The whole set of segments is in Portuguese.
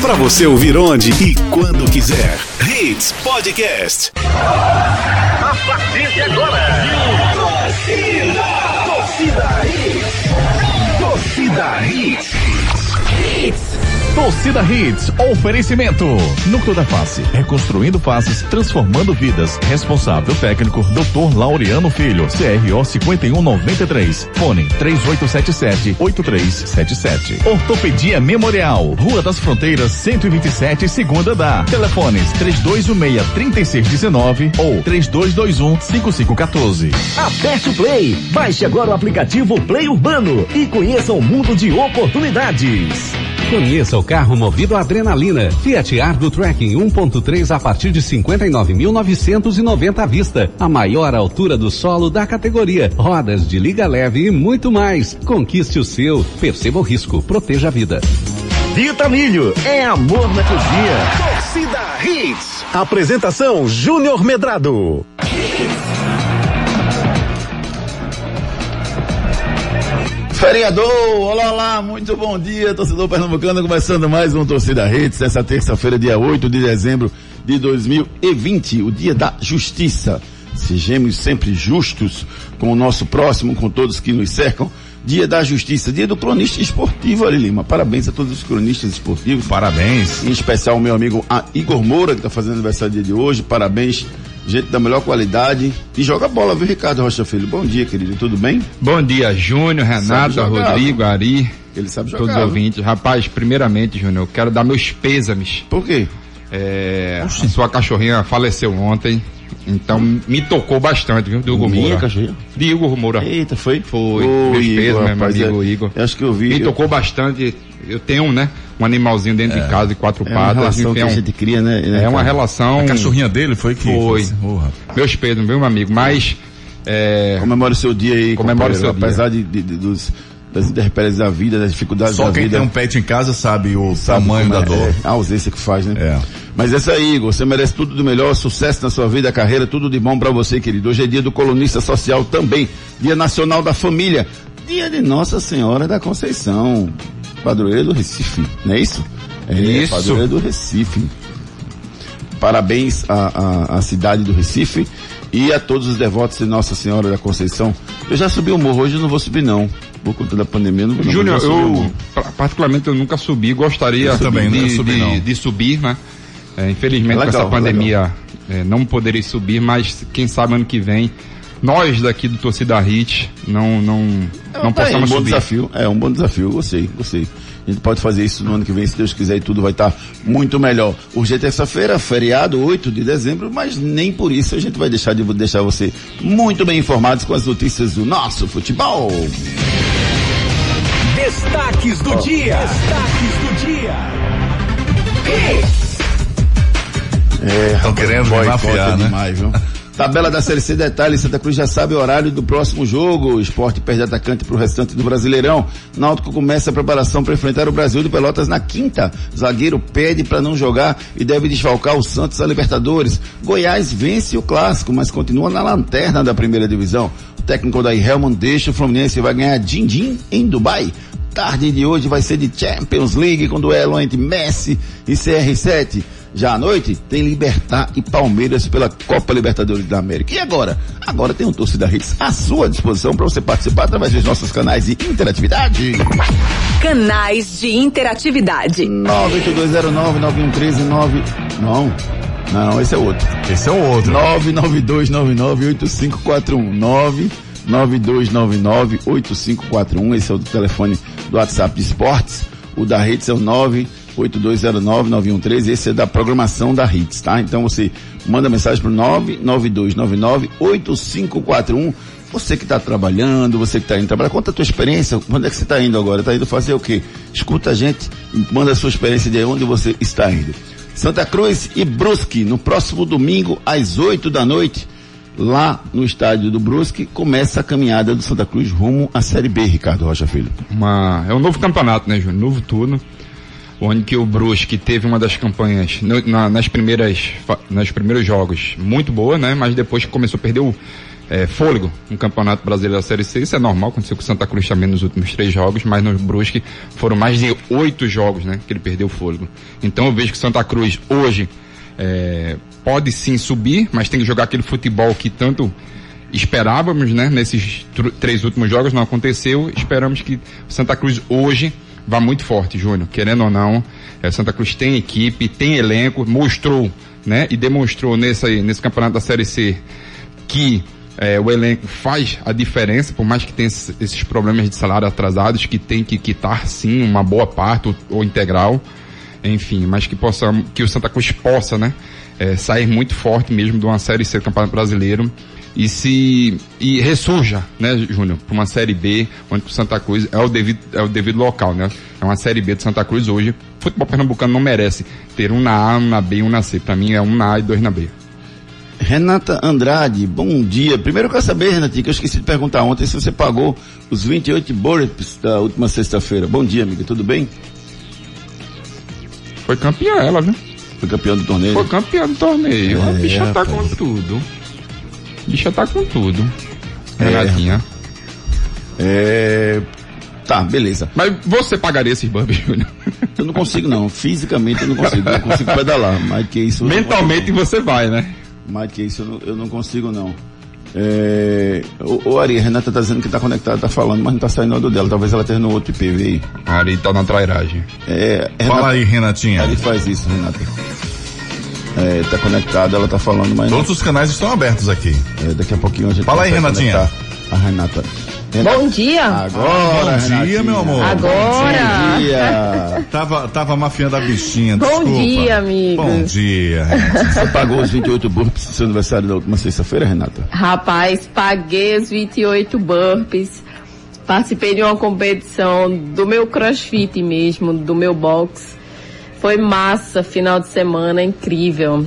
Pra você ouvir onde e quando quiser. Hits Podcast. A partir de agora. Torcida Hits, oferecimento. Núcleo da Face, reconstruindo faces, transformando vidas. Responsável técnico, Dr. Laureano Filho, CRO 5193. Fone 3877-8377. Ortopedia Memorial, Rua das Fronteiras, 127, segunda da. Telefones 3216-3619 ou 3221-5514. Aperte o Play. Baixe agora o aplicativo Play Urbano e conheça um mundo de oportunidades. Conheça o carro movido a adrenalina. Fiat Argo Tracking 1.3 a partir de 59.990 à vista. A maior altura do solo da categoria. Rodas de liga leve e muito mais. Conquiste o seu. Perceba o risco. Proteja a vida. Vitamilho é amor na cozinha. Torcida Hits. Apresentação Júnior Medrado. Feriador, olá, olá, muito bom dia, torcedor pernambucano, começando mais um Torcida Hits, essa terça-feira, dia 8 de dezembro de 2020, o dia da justiça. Sejamos sempre justos com o nosso próximo, com todos que nos cercam. Dia da Justiça, dia do cronista esportivo, Ali Lima. Parabéns a todos os cronistas esportivos. Parabéns. Em especial ao meu amigo Igor Moura, que está fazendo aniversário dia de hoje. Parabéns, gente da melhor qualidade. E joga bola, viu, Ricardo Rocha Filho? Bom dia, querido. Tudo bem? Bom dia, Júnior, Renata, jogar, Rodrigo, Ari, Ele sabe jogar. todos os ouvintes. Rapaz, primeiramente, Júnior, eu quero dar meus pêsames. Por quê? É, a sua cachorrinha faleceu ontem, então me tocou bastante, viu, do Igor Minha Moura. cachorrinha? De Igor Moura. Eita, foi? Foi. Ô, Meus Igor, pêsames, meu rapaz, amigo é- Igor. Acho que eu vi. Me eu- tocou bastante. Eu tenho, né, um animalzinho dentro de casa de quatro É uma patas. relação enfim, que é a gente cria, né? é uma relação. A cachorrinha dele foi que. Foi. Oh, rapaz. Meus meu amigo? Mas. É, Comemore o seu dia aí, Comemore o seu Apesar de, de- de- dos, das intempéries da vida, das dificuldades Só da quem vida. tem um pet em casa sabe o sabe tamanho da é, dor. é, a ausência que faz, né? É. Mas é isso aí, Igor. Você merece tudo do melhor, sucesso na sua vida, carreira, tudo de bom pra você, querido. Hoje é dia do colunista social também. Dia Nacional da Família. Dia de Nossa Senhora da Conceição. Padroeira do Recife, não é isso? É, Isso. Padroeira do Recife. Parabéns à, à, à cidade do Recife e a todos os devotos de Nossa Senhora da Conceição. Eu já subi o morro, hoje eu não vou subir não. Por conta da pandemia, eu não Júnior, eu particularmente eu nunca subi, gostaria Eu também de, subi, de- não. de subir, né? É, infelizmente É legal, com essa é pandemia é, não poderei subir, mas quem sabe ano que vem nós daqui do Torcida Hit não não não Tá aí, um possamos bom subir. desafio. É um bom desafio, gostei, gostei. A gente pode fazer isso no ano que vem, se Deus quiser, e tudo vai estar muito melhor. Hoje é terça-feira, feriado, 8 de dezembro, mas nem por isso a gente vai deixar de deixar você muito bem informados com as notícias do nosso futebol. Destaques do dia. Destaques do dia. É, Estão querendo me mafiar, é né? demais, viu? Tabela da Série C detalhe, Santa Cruz já sabe o horário do próximo jogo. O esporte perde atacante para o restante do Brasileirão. Náutico começa a preparação para enfrentar o Brasil de Pelotas na quinta. Zagueiro pede para não jogar e deve desfalcar o Santos a Libertadores. Goiás vence o clássico, mas continua na lanterna da primeira divisão. O técnico da Helman deixa o Fluminense e vai ganhar din-din em Dubai. Tarde de hoje vai ser de Champions League com duelo entre Messi e CR7. Já à noite tem Libertar e Palmeiras pela Copa Libertadores da América. E agora? Agora tem um Torcida Hits à sua disposição para você participar através dos nossos canais de interatividade. Canais de interatividade. 982099113 Não, não, esse é outro. Esse é o outro. 992998541 992998541 esse é o telefone do WhatsApp de esportes o da Hits é o 982099113 esse é da programação da Hits tá então você manda mensagem para 992998541 você que está trabalhando, você que está indo trabalhar, conta a tua experiência, onde é que você está indo agora? Está indo fazer o quê? Escuta a gente, manda a sua experiência de onde você está indo. Santa Cruz e Brusque, no próximo domingo, às 8 da noite, lá no estádio do Brusque, começa a caminhada do Santa Cruz rumo à Série B, Ricardo Rocha Filho. Uma, é um novo campeonato, né, Júnior? Novo turno. Onde que o Brusque teve uma das campanhas no- na- nas primeiras, nos primeiros jogos muito boa, né? Mas depois começou a perder o, é, fôlego no Campeonato Brasileiro da Série C. Isso é normal, aconteceu com o Santa Cruz também nos últimos três jogos, mas no Brusque foram mais de oito jogos, né, que ele perdeu o fôlego. Então eu vejo que Santa Cruz hoje é, pode sim subir, mas tem que jogar aquele futebol que tanto esperávamos, né, nesses tr- três últimos jogos, não aconteceu. Esperamos que Santa Cruz hoje vá muito forte, Júnior. Querendo ou não, é, Santa Cruz tem equipe, tem elenco, mostrou, né, e demonstrou nesse, nesse campeonato da Série C que é, o elenco faz a diferença, por mais que tenha esses, problemas de salário atrasados, que tem que quitar sim uma boa parte ou, ou integral, enfim, mas que possa, que o Santa Cruz possa, né, é, sair muito forte mesmo de uma série C do Campeonato Brasileiro e se e ressurja, né, Júnior, para uma série B, onde o Santa Cruz é o devido é o devido local, né? É uma série B do Santa Cruz hoje. O futebol pernambucano não merece ter um na A, um na B e um na C. Para mim é um na A e dois na B. Renata Andrade, bom dia. Primeiro eu quero saber, Renatinha, que eu esqueci de perguntar ontem se você pagou os 28 burpees da última sexta-feira. Bom dia, amiga, tudo bem? Foi campeã ela, viu? Foi campeão do torneio? Foi campeã do torneio. É, a bicha tá com tudo. Bicha tá com tudo. É, Renatinha. É. Tá, beleza. Mas você pagaria esses bumps, Júnior? Eu não consigo não, fisicamente eu não consigo, eu consigo pedalar, mais que isso... não Mentalmente você vai, né? Mais que isso eu não, eu não consigo não. É... Ô, ô Ari, a Renata tá dizendo que tá conectada, tá falando, mas não tá saindo do dela, talvez ela esteja no outro IP, vê aí. Ari tá na trairagem. É, Fala aí, Renatinha. Ari faz isso, Renata. É, tá conectada, ela tá falando, mas não- Todos os canais estão abertos aqui. é, daqui a pouquinho a gente Fala aí, Renatinha. conectar A Renata. Renata. Bom dia. Agora, Bom dia, meu amor. Agora. Bom dia. Tava, tava mafiando a bichinha, Bom desculpa. dia, amigos. Bom dia, Renatinha. Você pagou os 28 burpees do seu aniversário da última sexta-feira, Renata? Rapaz, paguei os 28 burpees. Participei de uma competição do meu crossfit mesmo, do meu box. Foi massa, final de semana, incrível.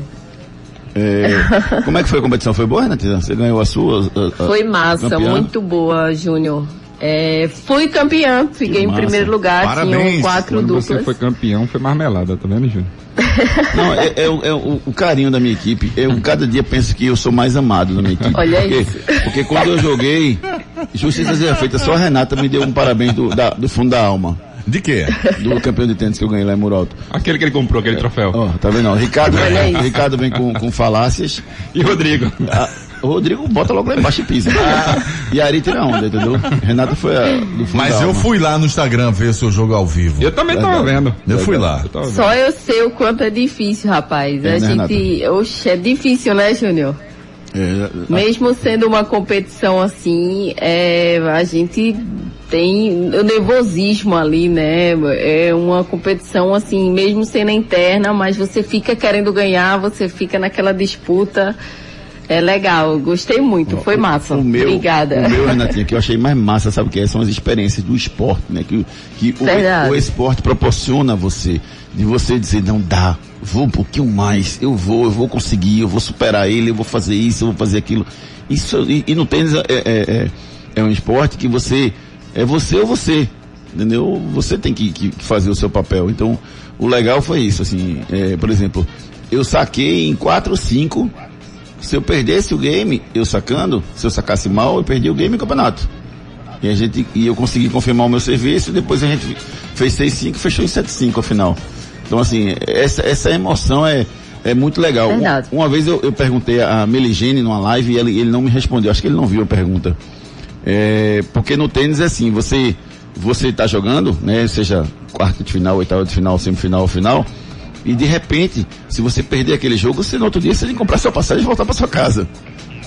É, como é que foi a competição? Foi boa, Renatinha? Você ganhou a sua? a- a- Foi massa, campeã? muito boa, Júnior. É, fui campeã, fiquei em massa. primeiro lugar, Parabéns. tinham quatro Quando duplas. você foi campeão, foi marmelada, tá vendo, Júnior? Não, é, é o- é o, o carinho da minha equipe. Eu cada dia penso que eu sou mais amado da minha equipe. Olha porque, isso. Porque quando eu joguei, justiça seja feita, só a Renata me deu um parabéns do, da- do fundo da alma. De quê? Do campeão de tênis que eu ganhei lá em Muralto. Aquele que ele comprou, aquele troféu. Ó, tá vendo? ó? Ricardo. Ricardo vem com, com falácias. E Rodrigo? Ah, o Rodrigo bota logo lá embaixo e pisa. E a Ari tira onda, entendeu? Renata foi a do fundo Mas eu alma. fui lá no Instagram ver o seu jogo ao vivo. Eu também tava vendo. Eu fui lá. Eu vendo. Só eu sei o quanto é difícil, rapaz. É, a né, gente. Oxe, é difícil, né, Júnior? É, Mesmo sendo uma competição assim, é, a gente tem o nervosismo ali, né? É uma competição assim, mesmo sendo interna, mas você fica querendo ganhar, você fica naquela disputa. É legal, gostei muito, foi massa. O meu, Obrigada. O meu, Renatinha, que eu achei mais massa, sabe o que é? São as experiências do esporte, né? Que, que o, o esporte proporciona a você. De você dizer, não dá, vou um pouquinho mais, eu vou, eu vou conseguir, eu vou superar ele, eu vou fazer isso, eu vou fazer aquilo. Isso, e, e no tênis é, é, é, é um esporte que você, é você ou você, entendeu? Você tem que, que, fazer o seu papel. Então, o legal foi isso, assim, é, por exemplo, eu saquei em 4 ou 5, se eu perdesse o game, eu sacando, se eu sacasse mal, eu perdi o game e o campeonato. E a gente, e eu consegui confirmar o meu serviço, depois a gente fez 6-5 fechou em 7-5 ao final. Então assim, essa, essa emoção é, é muito legal. Uma, uma vez eu, eu perguntei a Meligene numa live e ele, ele não me respondeu, acho que ele não viu a pergunta. É, porque no tênis é assim, você você está jogando, né, seja quarta de final, oitava de final, semifinal final, e de repente, se você perder aquele jogo, você no outro dia você tem que comprar sua passagem e voltar para sua casa.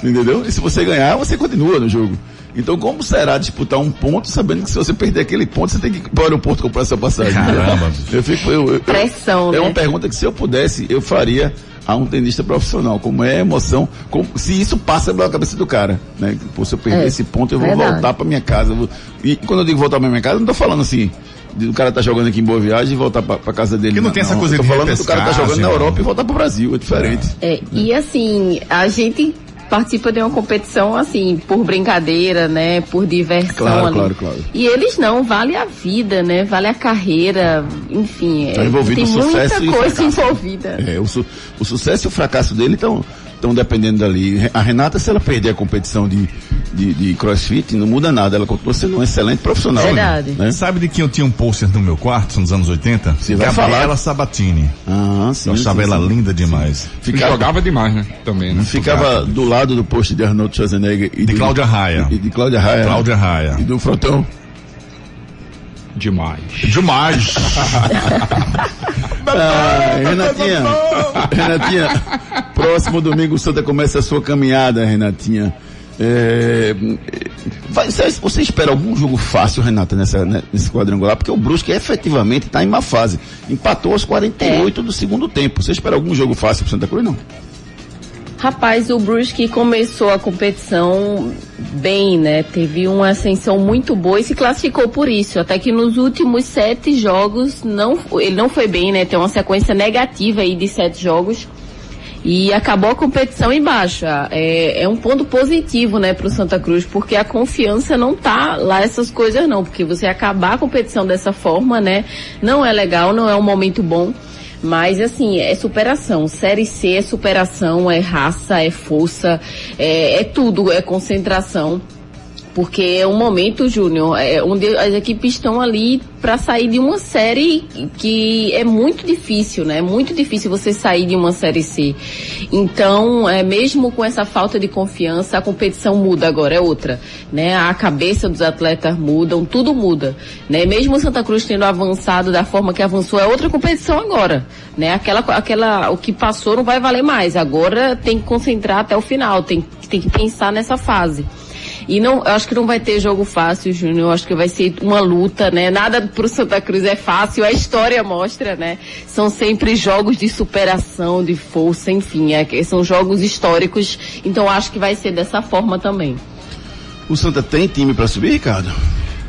Entendeu? E se você ganhar, você continua no jogo. Então, como será disputar um ponto sabendo que se você perder aquele ponto, você tem que ir para o aeroporto comprar sua passagem? Caramba, Eu fico, eu, eu- Pressão, é né? uma pergunta que se eu pudesse, eu faria a um tenista profissional. Como é a emoção, como- se isso passa pela cabeça do cara, né? Pô, se eu perder É, esse ponto, eu vou verdade. voltar para minha casa. vou- E quando eu digo voltar para minha casa, eu não tô falando assim, de o cara tá jogando aqui em Boa Viagem e voltar para casa dele. Porque não tem essa coisa eu tô de falando do cara tá jogando na né? Europa e voltar para o Brasil, é diferente. É, e assim, a gente participa de uma competição assim, por brincadeira, né? Por diversão Claro, ali. claro, claro. E eles não, vale a vida, né? Vale a carreira, enfim. Tá é, envolvido tem o sucesso muita coisa envolvida. É, o, su- o sucesso e o fracasso dele estão estão dependendo dali. A Renata, se ela perder a competição de, de, de crossfit, não muda nada. Ela continua sendo um excelente profissional. Verdade. Né? Sabe de quem eu tinha um pôster no meu quarto nos anos 80? Você vai Gabriela falar? Sabatini. Ah, sim. eu achava sim, ela sim. linda demais. Ficava, Jogava demais, né? Também, né? ficava do lado do posto de Arnold Schwarzenegger e De do- Cláudia Raia. E de Cláudia Raia. Cláudia Raia. E do Frotão. Demais. Demais. Ah, Renatinha. Renatinha, próximo domingo o Santa começa a sua caminhada, Renatinha. É, vai, você, você espera algum jogo fácil, Renata, nessa, né, nesse quadrangular? Porque o Brusque efetivamente está em má fase. Empatou aos 48 do segundo tempo. Você espera algum jogo fácil pro Santa Cruz, não? Rapaz, o Brusque começou a competição bem, né? Teve uma ascensão muito boa e se classificou por isso. Até que nos últimos sete jogos, não, ele não foi bem, né? Tem uma sequência negativa aí de sete jogos. E acabou a competição em baixa. É, é um ponto positivo, né, pro Santa Cruz, porque a confiança não tá lá essas coisas não. Porque você acabar a competição dessa forma, né, não é legal, não é um momento bom. Mas assim, é superação. Série C é superação, é raça, é força, é, é tudo, é concentração. Porque é um momento, Júnior, é, onde as equipes estão ali para sair de uma série que é muito difícil, né? É muito difícil você sair de uma série C. Então, é, mesmo com essa falta de confiança, a competição muda agora, é outra, né? A cabeça dos atletas mudam, tudo muda, né? Mesmo o Santa Cruz tendo avançado da forma que avançou, é outra competição agora, né? Aquela, aquela, o que passou não vai valer mais. Agora tem que concentrar até o final, tem, tem que pensar nessa fase. E não, eu acho que não vai ter jogo fácil, Júnior. Eu acho que vai ser uma luta, né? Nada pro Santa Cruz é fácil. A história mostra, né? São sempre jogos de superação, de força, enfim. É, que são jogos históricos. Então eu acho que vai ser dessa forma também. O Santa tem time para subir, Ricardo?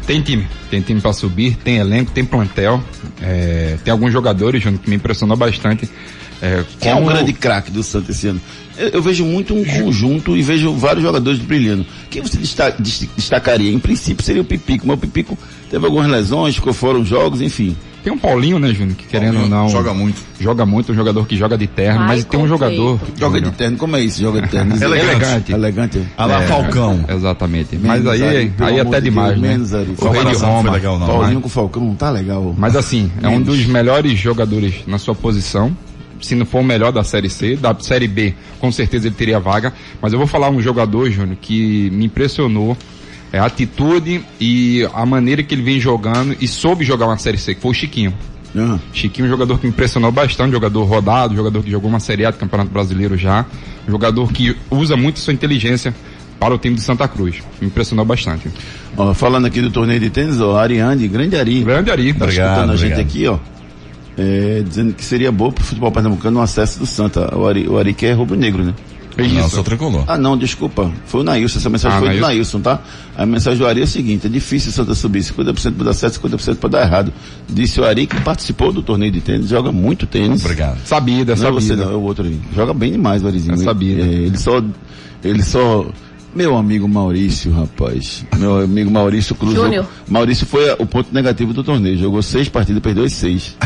Tem time, tem time pra subir, tem elenco, tem plantel, é, tem alguns jogadores, Júnior, que me impressionou bastante. É, Quem é o como- grande craque do Santa esse ano? Eu, eu vejo muito um conjunto e vejo vários jogadores brilhando. Quem você desta- des- destacaria? Em princípio seria o Pipico, mas o Pipico teve algumas lesões, ficou fora os jogos, enfim. Tem um Paulinho, né, Júnior, que querendo ou Paulinho não. joga muito. Joga muito, um jogador que joga de terno, Ai, mas tem um jogador. Joga de terno, como é isso? Joga de terno. Elegante. Elegante. A lá É, Falcão. Exatamente. Mas Menos, aí, Ari, pelo aí amor até de demais, Deus, né? menos, Ari. o rei de Roma. legal, não. Paulinho né? com o Falcão não tá legal. Mas assim, é um Menos. dos melhores jogadores na sua posição. Se não for o melhor da Série C, da Série B, com certeza ele teria vaga. Mas eu vou falar um jogador, Júnior, que me impressionou. É a atitude e a maneira que ele vem jogando e soube jogar uma Série C, que foi o Chiquinho. Ah, Chiquinho, um jogador que me impressionou bastante, jogador rodado, jogador que jogou uma Série A do Campeonato Brasileiro já, jogador que usa muito sua inteligência para o time de Santa Cruz. Me impressionou bastante. ó, falando aqui do torneio de tênis, ó, Ariane, grande Ari. Grande Ari. Tá Obrigado, escutando a gente obrigado. aqui, ó. É, dizendo que seria bom pro futebol pernambucano o acesso do Santa. O Ari, o Ari que é rubro-negro, né? É Não, isso. sou tricolor. Ah, não, desculpa. Foi o Nailson. Essa mensagem Ah, foi do Nailson. Nailson, tá? A mensagem do Ari é a seguinte: é difícil o Santa subir. 50% para dar certo, 50% para dar errado. Disse o Ari que participou do torneio de tênis, joga muito tênis. Obrigado. Sabida, Não é você, sabida. não, é o outro ali. Joga bem demais o Arizinho. É sabido. É, ele só. Ele só. Meu amigo Maurício, rapaz. Meu amigo Maurício Cruz. Júnior. Maurício foi o ponto negativo do torneio. Jogou seis partidas, perdeu as seis.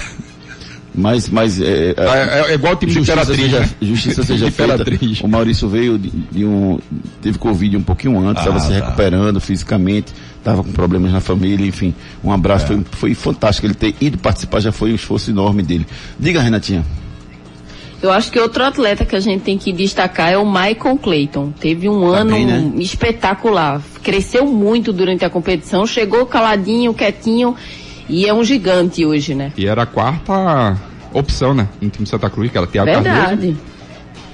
Mas, mas é, é, É, é igual o time de Justiça Imperatriz, seja, né? justiça seja feita. O Maurício veio de, de um. Teve Covid um pouquinho antes, Ah, estava se tá. recuperando fisicamente, estava com problemas na família, enfim. Um abraço, foi, foi fantástico. Ele ter ido participar já foi um esforço enorme dele. Diga, Renatinha. Eu acho que outro atleta que a gente tem que destacar é o Michael Clayton. Teve um Tá ano bem, né? espetacular. Cresceu muito durante a competição, chegou caladinho, quietinho e é um gigante hoje, né? E era a quarta opção, né? No time de Santa Cruz, que ela tem a Cardoso, Verdade.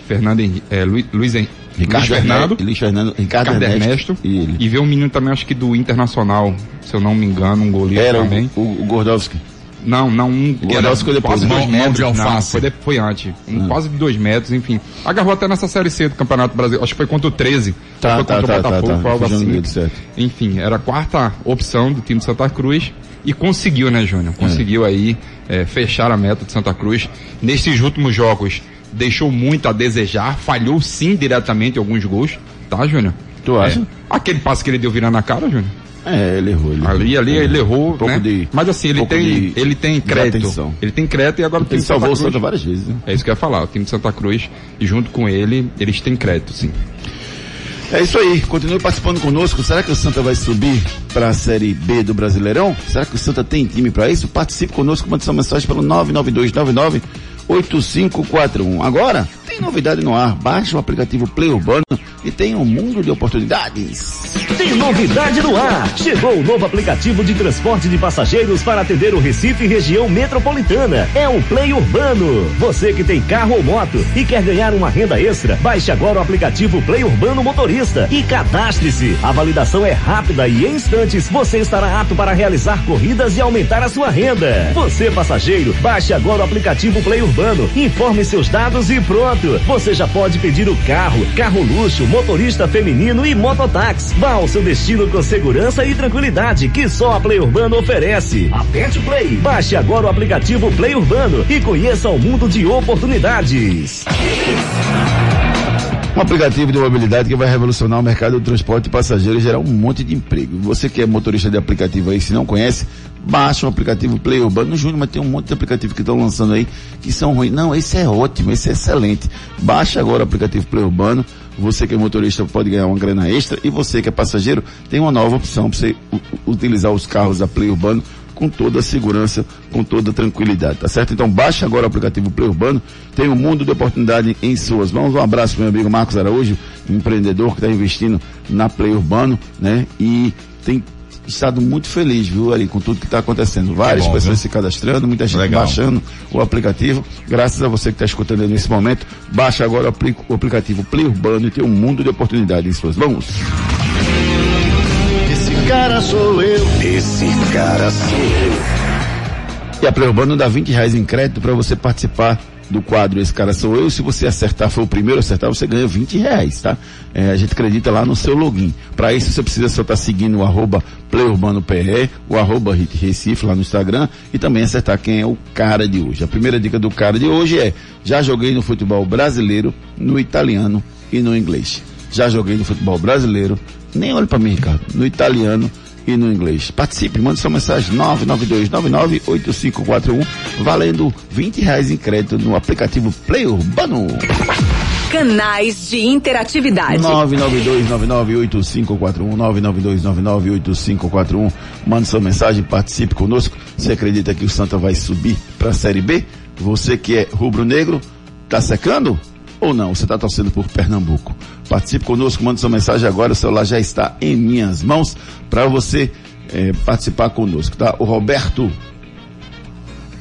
Fernando Henrique, é, Luiz, Luiz, Hen- Ricardo Luiz Fernando, Luiz Fernando, Ricardo, Ricardo Ernesto, Ernesto, e ele. e veio um menino também, acho que do Internacional, se eu não me engano, um goleiro Era também. o, o, o Gordowski. Não, não, um Gordowski foi depois, Mão- mão metros. de Não, alface. foi, de- foi antes. Um, Ah. Quase de dois metros, enfim. Agarrou até nessa Série C do Campeonato Brasileiro. Acho que foi contra o 13. Tá, foi tá, contra tá, o tá, Botafogo, tá. foi algo assim. certo. Enfim, era a quarta opção do time de Santa Cruz e conseguiu, né, É. Júnior? Conseguiu aí eh, fechar a meta de Santa Cruz. Nesses últimos jogos, deixou muito a desejar, falhou sim diretamente alguns gols, tá, Júnior? Tu acha? É. Aquele passe que ele deu virando a cara, Júnior? É, ele errou. Ele Ali, ali ele errou, Um pouco né? de- Mas assim, ele tem, ele tem crédito. Ele tem crédito e agora o time de Santa salvou o Cruz. Santa várias vezes. Né? É isso que eu ia falar. O time de Santa Cruz, e junto com ele, eles têm crédito, sim. É isso aí, continue participando conosco. Será que o Santa vai subir para a Série B do Brasileirão? Será que o Santa tem time para isso? Participe conosco, mande sua mensagem pelo 99299 8541. Agora, tem novidade no ar. Baixe o aplicativo Play Urbano e tem um mundo de oportunidades. Tem novidade no ar! Chegou o novo aplicativo de transporte de passageiros para atender o Recife e região metropolitana. É o Play Urbano. Você que tem carro ou moto e quer ganhar uma renda extra, baixe agora o aplicativo Play Urbano Motorista e cadastre-se. A validação é rápida e em instantes você estará apto para realizar corridas e aumentar a sua renda. Você, passageiro, baixe agora o aplicativo Play Urbano, informe seus dados e pronto. Você já pode pedir o carro, carro luxo, motorista feminino e mototáxi. Vá ao seu destino com segurança e tranquilidade que só a Play Urbano oferece. Aperte o Play. Baixe agora o aplicativo Play Urbano e conheça o mundo de oportunidades. Um aplicativo de mobilidade que vai revolucionar o mercado do transporte de passageiros e gerar um monte de emprego. Você que é motorista de aplicativo aí, se não conhece, baixa o aplicativo Play Urbano. No Júnior, mas tem um monte de aplicativo que estão lançando aí que são ruins. Não, esse é ótimo, esse é excelente. Baixa agora o aplicativo Play Urbano. Você que é motorista pode ganhar uma grana extra e você que é passageiro tem uma nova opção para você utilizar os carros da Play Urbano com toda a segurança, com toda a tranquilidade, tá certo? Então baixa agora o aplicativo Play Urbano, tem um mundo de oportunidade em suas mãos. Um abraço para meu amigo Marcos Araújo, empreendedor que está investindo na Play Urbano, né? E tem estado muito feliz, viu, ali, com tudo que está acontecendo. Várias bom, pessoas viu? se cadastrando, muita gente Legal. baixando o aplicativo. Graças a você que está escutando aí nesse momento, baixa agora o aplicativo Play Urbano e tem um mundo de oportunidade em suas mãos. Esse cara sou eu. Esse cara sou eu. E a Play Urbano dá 20 reais em crédito para você participar do quadro Esse Cara Sou Eu. Se você acertar, for o primeiro a acertar, você ganha 20 reais, tá? É, a gente acredita lá no seu login. Para isso, você precisa só estar seguindo o arroba PlayUrbanoPE, o arroba Hit Recife lá no Instagram e também acertar quem é o cara de hoje. A primeira dica do cara de hoje é, já joguei no futebol brasileiro, no italiano e no inglês. Já joguei no futebol brasileiro, nem olhe para mim, Ricardo, no italiano e no inglês. Participe, mande sua mensagem 992998541, valendo 20 reais em crédito no aplicativo Play Urbano. Canais de interatividade. 992998541, 992998541. Mande sua mensagem, participe conosco. Você acredita que o Santa vai subir para a Série B? Você que é rubro-negro, tá secando? Ou não? Você está torcendo por Pernambuco? Participe conosco, mande sua mensagem agora. O celular já está em minhas mãos para você eh, participar conosco, tá? O Roberto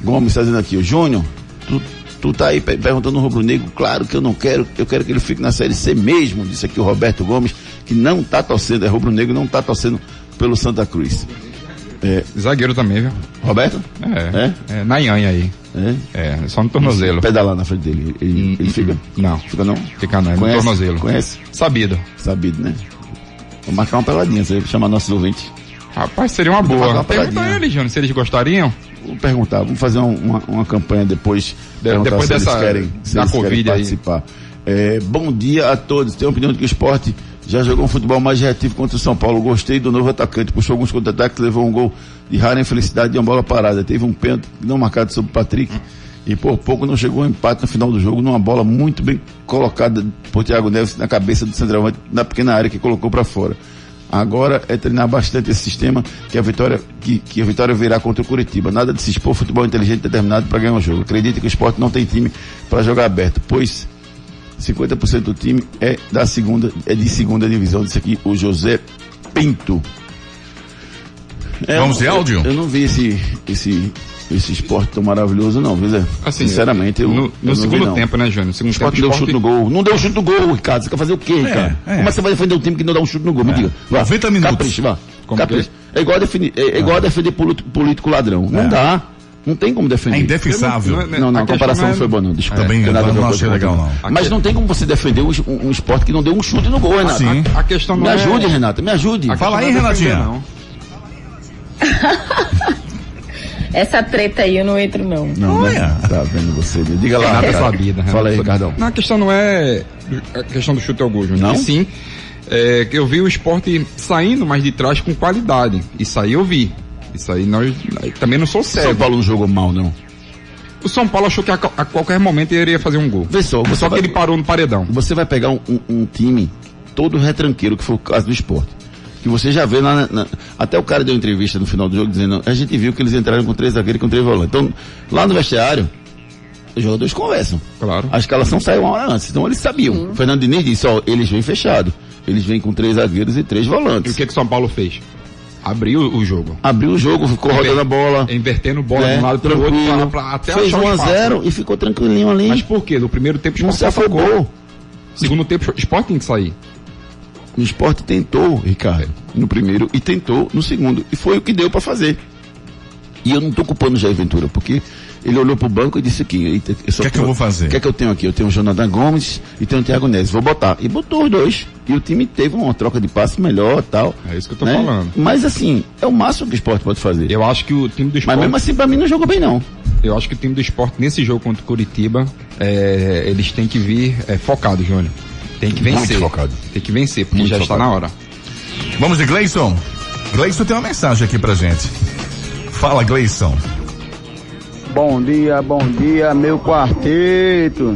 Gomes está dizendo aqui, o Júnior, tu, tu tá aí pe- perguntando no Rubro Negro, claro que eu não quero, eu quero que ele fique na Série C mesmo, disse aqui o Roberto Gomes, que não tá torcendo, é Rubro Negro, não tá torcendo pelo Santa Cruz. É, Zagueiro também, viu? Roberto? É. É, na Ianha aí. É? É, só no tornozelo. Pedalar na frente dele, ele, ele fica? Não. Fica não? Fica não, é no Conhece? tornozelo. Conhece? Sabido. Sabido, né? Vou marcar uma peladinha, você chamar nossos ouvintes. Rapaz, seria uma Vou boa. uma Pergunta a ele, Júnior, se eles gostariam. Vou perguntar, vamos fazer um- uma, uma campanha depois, depois dessa- eles querem, da eles querem Covid aí. participar. É, bom dia a todos. Tenho a opinião de que o esporte já jogou um futebol mais reativo contra o São Paulo. Gostei do novo atacante. Puxou alguns contra-ataques, levou um gol de rara infelicidade de uma bola parada. Teve um pênalti não marcado sobre o Patrick. E por pouco não chegou um empate no final do jogo, numa bola muito bem colocada por Thiago Neves na cabeça do centroavante, na pequena área que colocou para fora. Agora é treinar bastante esse sistema que a vitória que, que a vitória virá contra o Curitiba. Nada de se expor futebol inteligente determinado para ganhar um jogo. Acredite que o esporte não tem time para jogar aberto, pois 50% do time é da segunda é de segunda divisão. Disse aqui o José Pinto. É, Vamos de eu- áudio? Eu, não vi esse esse esse esporte tão maravilhoso não, viu Zé? Assim, Sinceramente, eu no, eu no não vi, segundo não. tempo, né, Júnior? No segundo O esporte tempo, não deu o chute no gol. Não deu chute no gol, Ricardo. Você quer fazer o quê, Ricardo? é. Como é que você vai defender um time que não dá um chute no gol? Me diga. Vá. 90 minutos. Capricha, vá. Como Capricha. É igual a definir, é, é igual a defender político, político ladrão. Não É. dá. Não tem como defender. É indefensável. Não- Não, não, A a comparação não é- foi boa não, desculpa. Também nada a ver não a achei legal, não. Mas não tem como você defender um, um- um esporte que não deu um chute no gol, Renato. Sim. A questão não Me é... ajude, Renata, me ajude. a Fala aí, é defender, Renatinha. não. Essa treta aí eu não entro, não. Não, né? Olha. Tá vendo você. né? Diga lá, Renata Ricardo. sabida. Renata Fala aí. Ricardão. Não, a questão não é a questão do chute ao gol, Júnior. Não? E sim, é, que eu vi o esporte saindo mais de trás com qualidade. Isso aí eu vi. Isso aí nós também não sou São cego. Paulo não jogou mal, não. O São Paulo achou que a, a qualquer momento ele iria fazer um gol. Vê só, você Só que vai- ele parou no paredão. Você vai pegar um, um- um time todo retranqueiro, que foi o caso do esporte. Que você já vê lá, na- na- até o cara deu entrevista no final do jogo dizendo, a gente viu que eles entraram com três zagueiros e com três volantes. Então, lá no vestiário, os jogadores conversam. Claro. A escalação saiu uma hora antes, então eles sabiam. O Fernando Diniz disse, ó, eles vêm fechado. Eles vêm com três zagueiros e três E volantes. o que que São Paulo fez? Abriu o jogo. Abriu o jogo, ficou rodando a bola. Invertendo bola né, de um lado para o outro pra, pra até Fez achar 1 o a espaço. 0 e ficou tranquilinho ali. Mas por quê? No primeiro tempo não se afogou. Segundo tempo o esporte tem que sair. O esporte tentou, Ricardo, no primeiro e tentou no segundo. E foi o que deu para fazer. E eu não tô culpando o Jair Ventura, porque ele olhou pro banco e disse aqui, "Eita, eu só O que é que eu vou fazer?" O que é que eu tenho aqui? Eu tenho o Jonathan Gomes e tenho o Thiago Neves. Vou botar. E botou os dois. E o time teve uma troca de passe melhor tal. É isso que eu tô né? falando. Mas assim, é o máximo que o esporte pode fazer. Eu acho que o time do Mas esporte. mesmo assim, pra mim, não jogou bem, não. Eu acho que o time do esporte nesse jogo contra o Curitiba, é, eles têm que vir é, focados, Júnior. Tem que vencer. Muito focado. Tem que vencer, porque Muito já está focado. na hora. Vamos de Gleison? Gleison tem uma mensagem aqui pra gente. Fala, Gleison. Bom dia, bom dia, meu quarteto.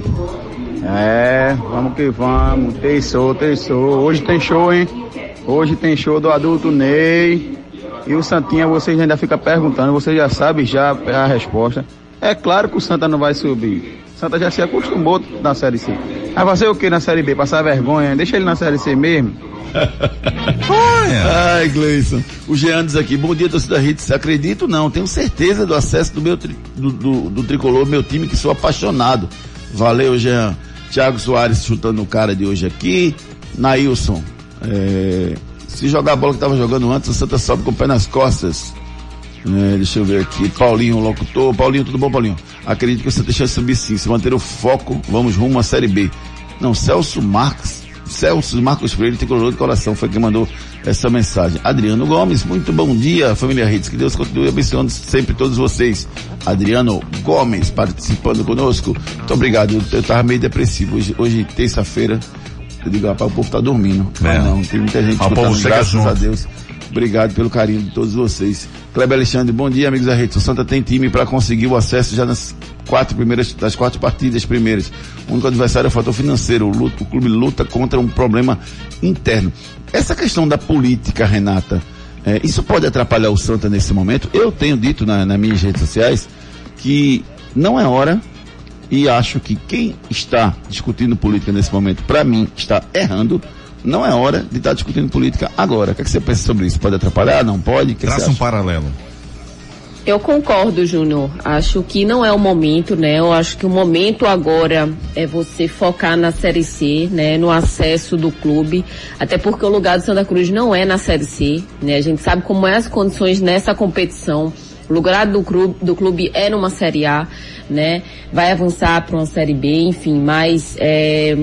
É, vamos que vamos. Terçou, terçou. Hoje tem show, hein? Hoje tem show do adulto Ney. E o Santinha, vocês ainda ficam perguntando, você já sabe já a resposta. É claro que o Santa não vai subir. Santa já se acostumou na Série C. Vai fazer o que na Série B? Passar vergonha? Deixa ele na Série C mesmo. Ai, Gleison. O Jean diz aqui, bom dia, torcida Hits. Acredito não, tenho certeza do acesso do meu tri- do, do, do tricolor, meu time, que sou apaixonado. Valeu, Jean. Thiago Soares chutando o cara de hoje aqui. Nailson. é, se jogar a bola que tava jogando antes, o Santa sobe com o pé nas costas. É, deixa eu ver aqui. Paulinho, locutor. Paulinho, tudo bom, Paulinho? Acredito que você deixa subir sim. Se manter o foco, vamos rumo à Série B. Não, Celso Marques. Celso Marcos Freire, tricolor de coração, foi quem mandou essa mensagem. Adriano Gomes, muito bom dia, família Redes. Que Deus continue abençoando sempre todos vocês. Adriano Gomes participando conosco. Muito obrigado. Eu, eu tava meio depressivo. Hoje, hoje terça-feira, eu digo, rapaz, o povo tá dormindo. É. Mas não, tem muita gente Ah, o povo escutando, graças junto. a Deus. Obrigado pelo carinho de todos vocês. Kleber Alexandre, bom dia, amigos da rede. O Santa tem time para conseguir o acesso já nas quatro primeiras, das quatro partidas primeiras. O único adversário é o fator financeiro. O, luta- o clube luta contra um problema interno. Essa questão da política, Renata, eh, isso pode atrapalhar o Santa nesse momento? Eu tenho dito na, nas minhas redes sociais que não é hora e acho que quem está discutindo política nesse momento, para mim, está errando. Não é hora de estar discutindo política agora. O que, é que você pensa sobre isso? Pode atrapalhar? Não pode? Que, é que Traça um acha? paralelo. Eu concordo, Júnior. Acho que não é o momento, né? Eu acho que o momento agora é você focar na Série C, né? No acesso do clube. Até porque o lugar do Santa Cruz não é na Série C, né? A gente sabe como é as condições nessa competição. O lugar do clube, do clube é numa Série A, né? Vai avançar para uma Série B, enfim, mas é,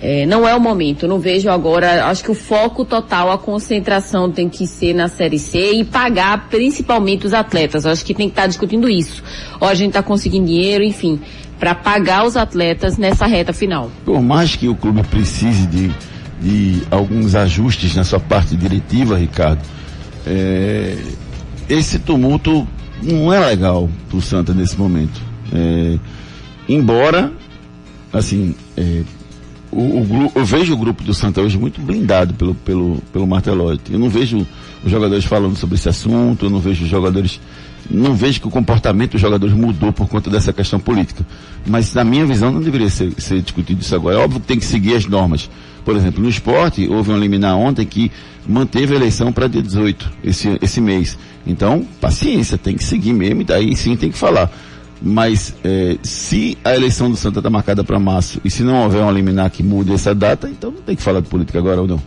é, não é o momento. Não vejo agora. Acho que o foco total, a concentração tem que ser na Série C e pagar principalmente os atletas. Acho que tem que estar discutindo isso. Ou a gente está conseguindo dinheiro, enfim, para pagar os atletas nessa reta final. Por mais que o clube precise de, de alguns ajustes na sua parte diretiva, Ricardo, é, esse tumulto não é legal para o Santa nesse momento. É, embora, assim, é, o, o eu vejo o grupo do Santa hoje muito blindado pelo, pelo, pelo Martelotti. Eu não vejo os jogadores falando sobre esse assunto, eu não vejo os jogadores. Não vejo que o comportamento dos jogadores mudou por conta dessa questão política. Mas, na minha visão, não deveria ser, ser discutido isso agora. É óbvio que tem que seguir as normas. Por exemplo, no esporte, houve um liminar ontem que manteve a eleição para dia 18, esse, esse mês. Então, paciência, tem que seguir mesmo, e daí sim tem que falar. Mas eh, se a eleição do Santa está marcada para março e se não houver um liminar que mude essa data, então não tem que falar de política agora ou não.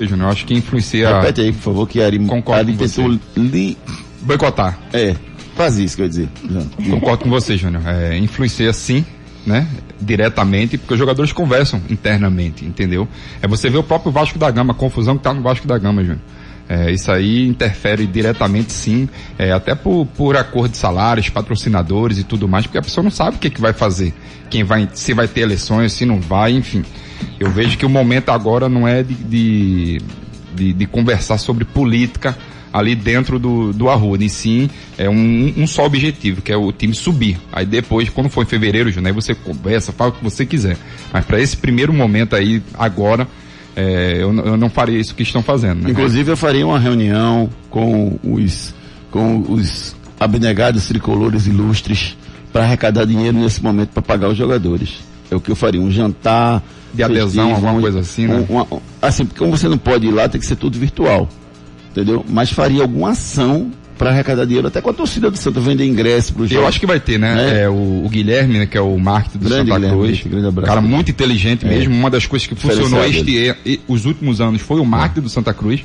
Júnior, eu acho que influencia. Repete aí, por favor, que a Ari, Ari com você. tentou li... Boicotar. É, faz isso que eu ia dizer. Concordo com você, Júnior. É, influencia sim, né? Diretamente, porque os jogadores conversam internamente, entendeu? É você ver o próprio Vasco da Gama, a confusão que tá no Vasco da Gama, Júnior. É, isso aí interfere diretamente sim, é, até por, por acordo de salários, patrocinadores e tudo mais, porque a pessoa não sabe o que, que vai fazer, quem vai, se vai ter eleições, se não vai, enfim. Eu vejo que o momento agora não é de, de, de, de conversar sobre política ali dentro do, do Arruda, e sim é um, um só objetivo, que é o time subir. Aí depois, quando for em fevereiro, aí você conversa, fala o que você quiser. Mas para esse primeiro momento aí, agora, é, eu, eu não faria isso que estão fazendo. Né? Inclusive eu faria uma reunião com os, com os abnegados tricolores ilustres para arrecadar dinheiro nesse momento para pagar os jogadores. É o que eu faria, um jantar. De adesão, alguma um- coisa assim, né? um- uma- assim, porque como você não pode ir lá, tem que ser tudo virtual. Entendeu? Mas faria alguma ação para arrecadar dinheiro, até com a torcida do Santa, vender ingresso para os Eu acho que vai ter, né? É, o, o Guilherme, né, que é o marketing do Grande Santa Guilherme, Cruz. grande abraço. cara muito inteligente É. mesmo. Uma das coisas que funcionou este, e- os últimos anos foi o marketing do Santa Cruz.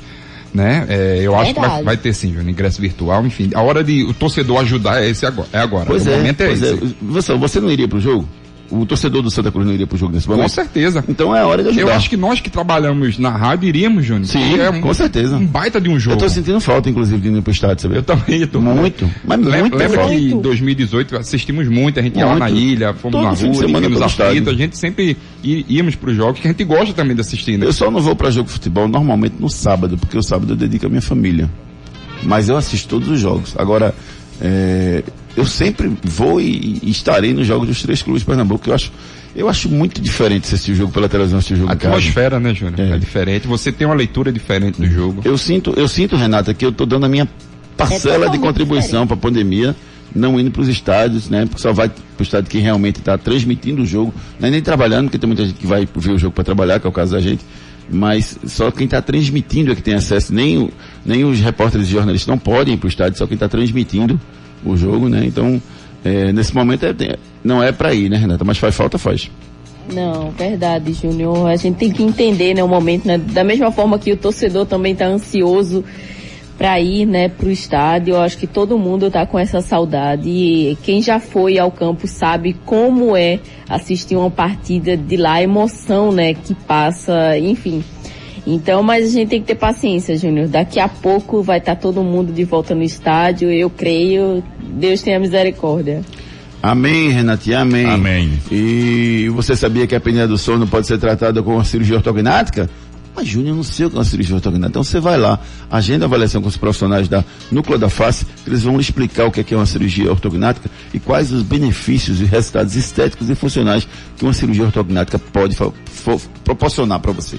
Né? É, eu acho que vai, vai ter sim, Júnior, ingresso virtual, enfim. A hora de o torcedor ajudar é esse agora. É agora. Pois o é, momento é pois esse. é. Você, você não iria pro jogo? O torcedor do Santa Cruz não iria pro jogo nesse Com momento? certeza. Então é hora de ajudar. Eu acho que nós que trabalhamos na rádio iríamos, Júnior. Sim, é um, com certeza. um baita de um jogo. Eu tô sentindo falta, inclusive, de ir pro estádio, sabe? Eu também, eu tô Muito, mas Lem- muito Lembra falta. que em 2018 assistimos muito, a gente ia lá Muito. na ilha, fomos Todo na rua, vimos aflitos, a gente sempre íamos para os jogos, que a gente gosta também de assistir, né? Eu só não vou pra jogo de futebol normalmente no sábado, porque o sábado eu dedico à minha família. Mas eu assisto todos os jogos. Agora, é, eu sempre vou e, e estarei nos jogos dos três clubes de Pernambuco. Eu acho, eu acho muito diferente assistir o jogo pela televisão, assistir o jogo A atmosfera, né, Júnior? É. É. diferente. Você tem uma leitura diferente do jogo. Eu sinto, eu sinto, Renata, que eu estou dando a minha parcela de totalmente contribuição para a pandemia, não indo para os estádios, né? Porque só vai para o estádio que realmente está transmitindo o jogo, não é nem trabalhando, porque tem muita gente que vai ver o jogo para trabalhar, que é o caso da gente. Mas só quem está transmitindo é que tem acesso, nem, nem os repórteres e jornalistas não podem ir para o estádio, só quem está transmitindo o jogo, né? Então, é, nesse momento é- não é para ir, né, Renata? Mas faz falta, faz. Não, verdade, Júnior. A gente tem que entender, né, o momento, né? Da mesma forma que o torcedor também está ansioso para ir, né, pro estádio. Eu acho que todo mundo tá com essa saudade. E quem já foi ao campo sabe como é assistir uma partida de lá, a emoção, né, que passa, enfim. Então, mas a gente tem que ter paciência, Júnior. Daqui a pouco vai estar todo mundo de volta no estádio. Eu creio. Deus tenha misericórdia. Amém, Renatinha, amém. Amém. E você sabia que a apneia do sono pode ser tratada com uma cirurgia ortognática? Mas, Júnior, não sei o que é uma cirurgia ortognática. Então você vai lá, agenda a avaliação com os profissionais da Núcleo da Face, que eles vão explicar o que é que é uma cirurgia ortognática e quais os benefícios e resultados estéticos e funcionais que uma cirurgia ortognática pode proporcionar para você.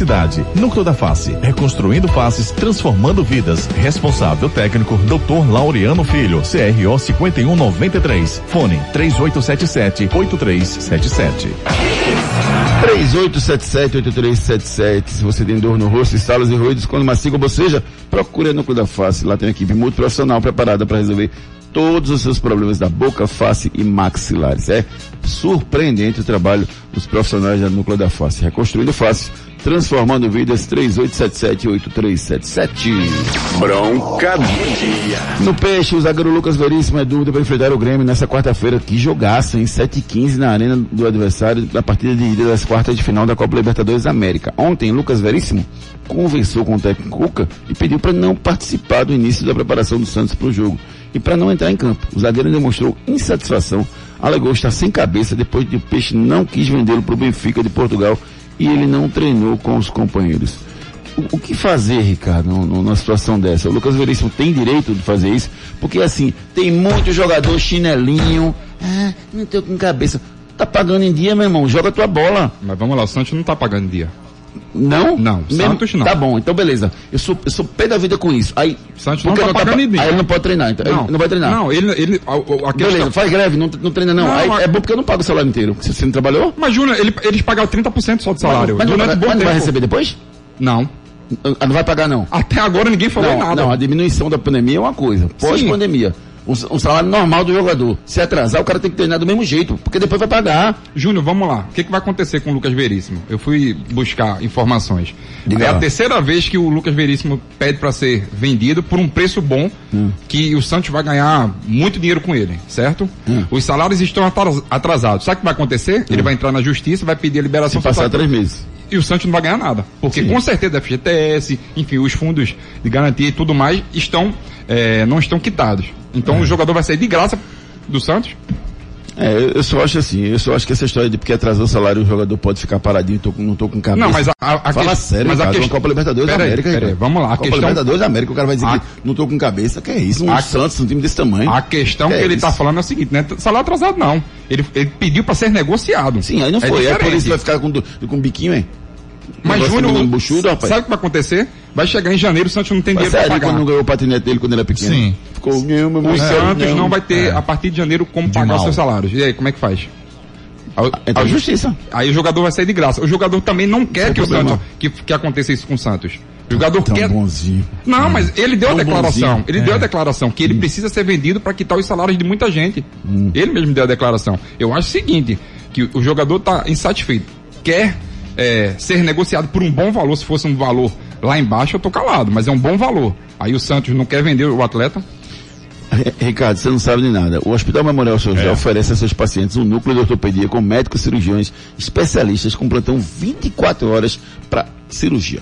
Núcleo da Face, reconstruindo faces, transformando vidas. Responsável técnico, Dr. Laureano Filho, CRO 5193. Fone 3877-8377. 3877-8377. Se você tem dor no rosto, estalos e ruídos quando mastiga ou boceja, procure a Núcleo da Face. Lá tem uma equipe multiprofissional preparada para resolver todos os seus problemas da boca, face e maxilares. É surpreendente o trabalho dos profissionais da Núcleo da Face. Reconstruindo face, transformando vidas 3877-8377. Bronca do dia. No Peixe, o zagueiro Lucas Veríssimo é dúvida para enfrentar o Grêmio nessa quarta-feira. Que jogaço, em 7 h 15 na arena do adversário, da partida de ida das quartas de final da Copa Libertadores da América. Ontem, Lucas Veríssimo conversou com o técnico Cuca e pediu para não participar do início da preparação do Santos para o jogo e para não entrar em campo. O zagueiro demonstrou insatisfação, alegou estar sem cabeça depois de o Peixe não quis vendê-lo para o Benfica de Portugal e ele não treinou com os companheiros. O, o que fazer, Ricardo, num- num- numa situação dessa? O Lucas Veríssimo tem direito de fazer isso, porque assim, tem muito jogador chinelinho, ah, não tô com cabeça. Tá pagando em dia, meu irmão, joga tua bola. Mas vamos lá, o Santos não tá pagando dia. Não? Não, Santos não. Tá bom, então beleza. Eu sou, eu sou pé da vida com isso. Aí, Santos não tá pagando pa- em dia. Aí ele não pode treinar, então. Ele não vai treinar. Não, ele, ele, a, a- Beleza, faz greve, não, não treina não. Não, Aí, a- É bom porque eu não pago o salário inteiro. Se você não trabalhou, Mas, Júnior, ele, eles pagaram 30% só de salário. mas, não, durante vai- bom mas não vai receber depois? Não. Ah, Não vai pagar não. Até agora ninguém falou Não, nada. não, a diminuição da pandemia é uma coisa. Pós-pandemia. Um, salário normal do jogador. Se atrasar, o cara tem que treinar do mesmo jeito, porque depois vai pagar. Júnior, vamos lá. O que, que vai acontecer com o Lucas Veríssimo? Eu fui buscar informações. Diga é a lá. terceira vez que o Lucas Veríssimo pede para ser vendido por um preço bom, Hum. que o Santos vai ganhar muito dinheiro com ele, certo? Hum. Os salários estão atras- atrasados. Sabe o que vai acontecer? Ele vai entrar na justiça, vai pedir a liberação Se passar três meses. e o Santos não vai ganhar nada. Porque Sim. com certeza a FGTS, enfim, os fundos de garantia e tudo mais estão, eh, não estão quitados. Então É. o jogador vai sair de graça do Santos. É, eu- só acho assim, eu só acho que essa história de porque atrasou o salário o jogador pode ficar paradinho, tô não tô com cabeça. Não, mas a, a, a Fala que- sério, mas a cara, questão- uma Copa Libertadores da América. vamos lá. A Copa questão, Libertadores da América, o cara vai dizer A- que não tô com cabeça, que é isso? Um A- Santos, um time desse tamanho. a questão que, é ele isso? tá falando é o seguinte, não é salário atrasado não. Ele, ele pediu para ser negociado. Sim, aí não É foi. É, por diferente. isso que vai ficar com, do- com biquinho, hein? Mas Júnior, menino buchudo, rapaz. sabe o que vai acontecer? Vai chegar em janeiro, o Santos não tem dinheiro para sério, pagar. quando não ganhou o patinete dele quando ele era pequeno. Sim. Ficou, meu, meu, O Santos meu. não vai ter, a partir de janeiro, como De pagar mal. os seus salários. E aí, como é que faz? Aí- Entra aí- na justiça. Aí o jogador vai sair de graça. O jogador também não quer Sem que o problema. Santos, que, que aconteça isso com o Santos. O jogador Tão quer. bonzinho. Não, mas ele deu a Tão declaração. bonzinho. Ele deu a declaração que ele precisa ser vendido para quitar os salários de muita gente. Ele mesmo deu a declaração. Eu acho o seguinte, que o jogador está insatisfeito. Quer é, ser negociado por um bom valor. Se fosse um valor lá embaixo, eu tô calado, mas é um bom valor. Aí o Santos não quer vender o atleta. Ricardo, você não sabe de nada. O Hospital Memorial São José oferece a seus pacientes um núcleo de ortopedia com médicos cirurgiões especialistas com plantão 24 horas para cirurgia.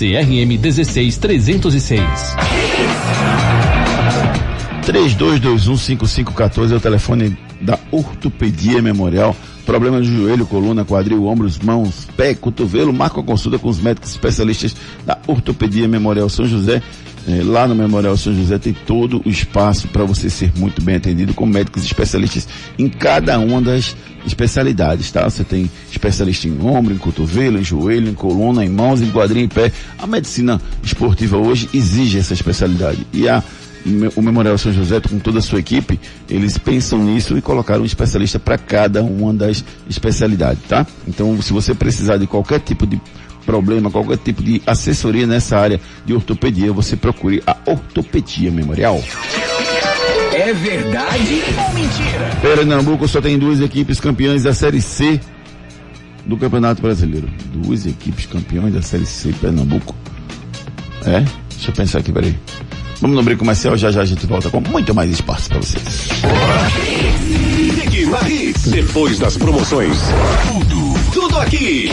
CRM 16306. 32215514 é o telefone da Ortopedia Memorial. Problemas de joelho, coluna, quadril, ombros, mãos, pé, cotovelo. Marca a consulta com os médicos especialistas da Ortopedia Memorial São José. Eh, lá no Memorial São José tem todo o espaço para você ser muito bem atendido com médicos especialistas em cada uma das especialidades, tá? Você tem especialista em ombro, em cotovelo, em joelho, em coluna, em mãos, em quadril, em pé. A medicina esportiva hoje exige essa especialidade. E a o Memorial São José, com toda a sua equipe, eles pensam nisso e colocaram um especialista para cada uma das especialidades, tá? Então, se você precisar de qualquer tipo de problema, qualquer tipo de assessoria nessa área de ortopedia, você procure a Ortopedia Memorial. É verdade ou mentira? Pernambuco só tem duas equipes campeãs da Série C do Campeonato Brasileiro. Duas equipes campeões da Série C Pernambuco. É? Deixa eu pensar aqui, peraí. Vamos no break comercial, já já a gente volta com muito mais espaço para vocês. Depois das promoções. Tudo, tudo aqui.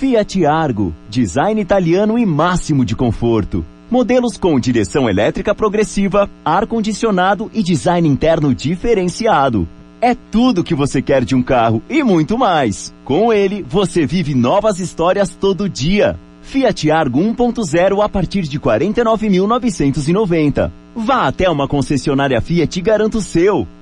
Fiat Argo, design italiano e máximo de conforto. Modelos com direção elétrica progressiva, ar-condicionado e design interno diferenciado. É tudo que você quer de um carro e muito mais. Com ele, você vive novas histórias todo dia. Fiat Argo 1.0 a partir de 49.990. Vá até uma concessionária Fiat e garanta o seu.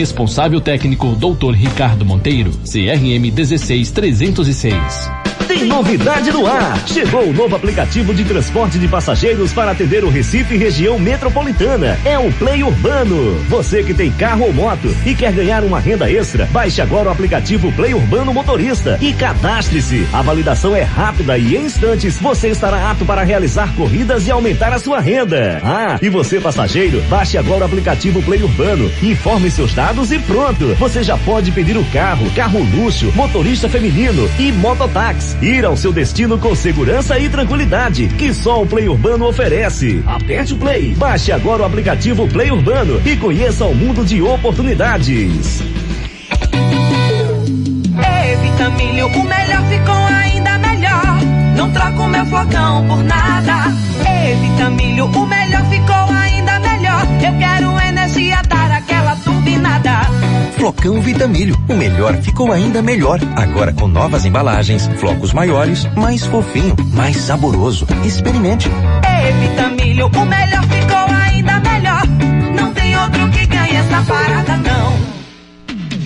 Responsável técnico Dr. Ricardo Monteiro, CRM 16306. Tem novidade no ar! Chegou o novo aplicativo de transporte de passageiros para atender o Recife e região metropolitana. É o Play Urbano. Você que tem carro ou moto e quer ganhar uma renda extra, baixe agora o aplicativo Play Urbano Motorista e cadastre-se. A validação é rápida e em instantes você estará apto para realizar corridas e aumentar a sua renda. Ah, e você passageiro, baixe agora o aplicativo Play Urbano, informe seus dados e pronto. Você já pode pedir o carro, carro luxo, motorista feminino e mototáxi. Ir ao seu destino com segurança e tranquilidade, que só o Play Urbano oferece. Aperte o Play, baixe agora o aplicativo Play Urbano e conheça o mundo de oportunidades. Ei, Vitamilho, o melhor ficou ainda melhor. Não troco meu flocão por nada. Ei, Vitamilho, o melhor ficou ainda melhor. Eu quero energia, dar turbinada. Flocão Vitamilho, o melhor ficou ainda melhor. Agora com novas embalagens, flocos maiores, mais fofinho, mais saboroso. Experimente. Ei, Vitamilho, o melhor ficou ainda melhor. Não tem outro que ganhe essa parada, não.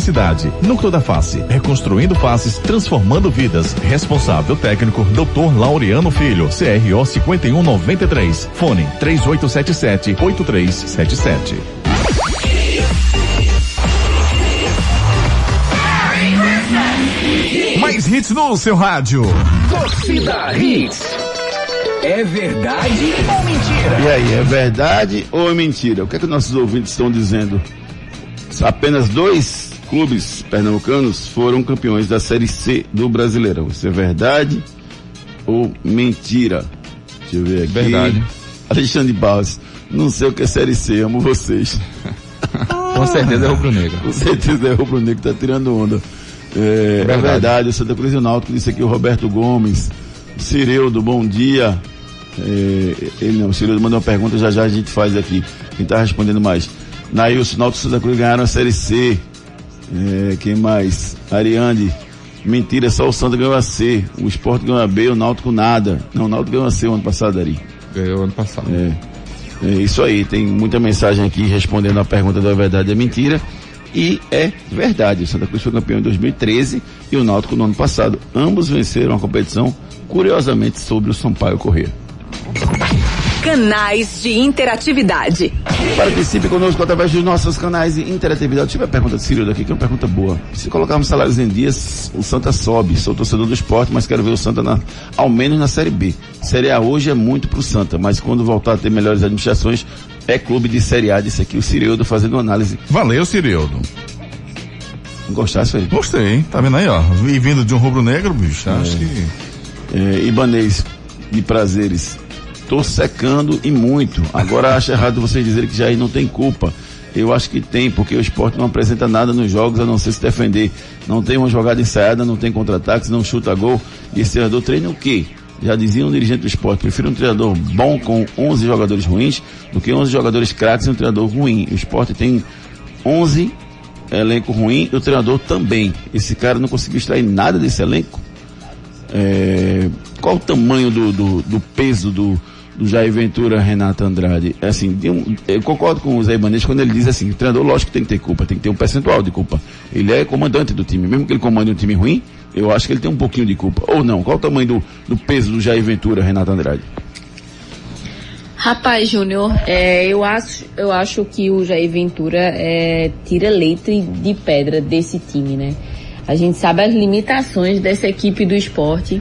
necessidade. Núcleo da Face, reconstruindo faces, transformando vidas. Responsável técnico, Dr. Laureano Filho, CRO 5193. Fone 3877 8377. Mais hits no seu rádio. Torcida Hits. É verdade ou mentira? E aí, é verdade ou é mentira? O que é que nossos ouvintes estão dizendo? Apenas dois clubes pernambucanos foram campeões da Série C do Brasileirão. Isso é verdade ou mentira? Deixa eu ver aqui. Verdade. Alexandre Barros, não sei o que é Série C, amo vocês. Com certeza é rubro-negro. Com certeza é rubro-negro, tá tirando onda. É verdade. é verdade, o Santa Cruz e o Náutico disse aqui o Roberto Gomes. Cireudo, bom dia. É, ele não, o Cireudo mandou uma pergunta, já já a gente faz aqui. Quem tá respondendo mais? Nailson, Náutico e Santa Cruz ganharam a Série C. É, quem mais? Ariane. Mentira, só o Santa ganhou a C. O Sport ganhou a B, o Náutico nada. Não, o Náutico ganhou a C o ano passado, Ari. Ganhou ano passado. É. é isso aí, tem muita mensagem aqui respondendo a pergunta da verdade é mentira. E é verdade, o Santa Cruz foi campeão em 2013 e o Náutico no ano passado. Ambos venceram a competição, curiosamente, sobre o Sampaio Corrêa. Canais de interatividade. Participe conosco através dos nossos canais de interatividade. Tive a pergunta de Círio daqui, que é uma pergunta boa. Se colocarmos salários em dias, o Santa sobe. Sou torcedor do esporte, mas quero ver o Santa na, ao menos na Série B. Série A hoje é muito pro Santa, mas quando voltar a ter melhores administrações, é clube de Série A. Disse aqui o Cireudo fazendo análise. Valeu, Cireudo. Gostasse, Felipe? Gostei, tá vendo aí, ó. E vindo de um rubro-negro, bicho, é. acho que... É, Ibanês, de prazeres Estou secando e muito. Agora acho errado vocês dizerem que Jair não tem culpa. Eu acho que tem, porque o esporte não apresenta nada nos jogos a não ser se defender. Não tem uma jogada ensaiada, não tem contra-ataques, não chuta gol. E esse treinador treina o quê? Já dizia um dirigente do esporte, prefiro um treinador bom com 11 jogadores ruins do que 11 jogadores craques e um treinador ruim. O esporte tem 11 elenco ruim e o treinador também. Esse cara não conseguiu extrair nada desse elenco. É... Qual o tamanho do, do, do peso do, do Jair Ventura, Renato Andrade. É assim, eu concordo com o Zé Ibanez quando ele diz assim, o treinador lógico que tem que ter culpa, tem que ter um percentual de culpa. Ele é comandante do time, mesmo que ele comande um time ruim, eu acho que ele tem um pouquinho de culpa. Ou não, qual o tamanho do, do peso do Jair Ventura, Renato Andrade? Rapaz, Júnior, é, eu, acho, eu acho que o Jair Ventura é, tira leite de pedra desse time, né? A gente sabe as limitações dessa equipe do esporte.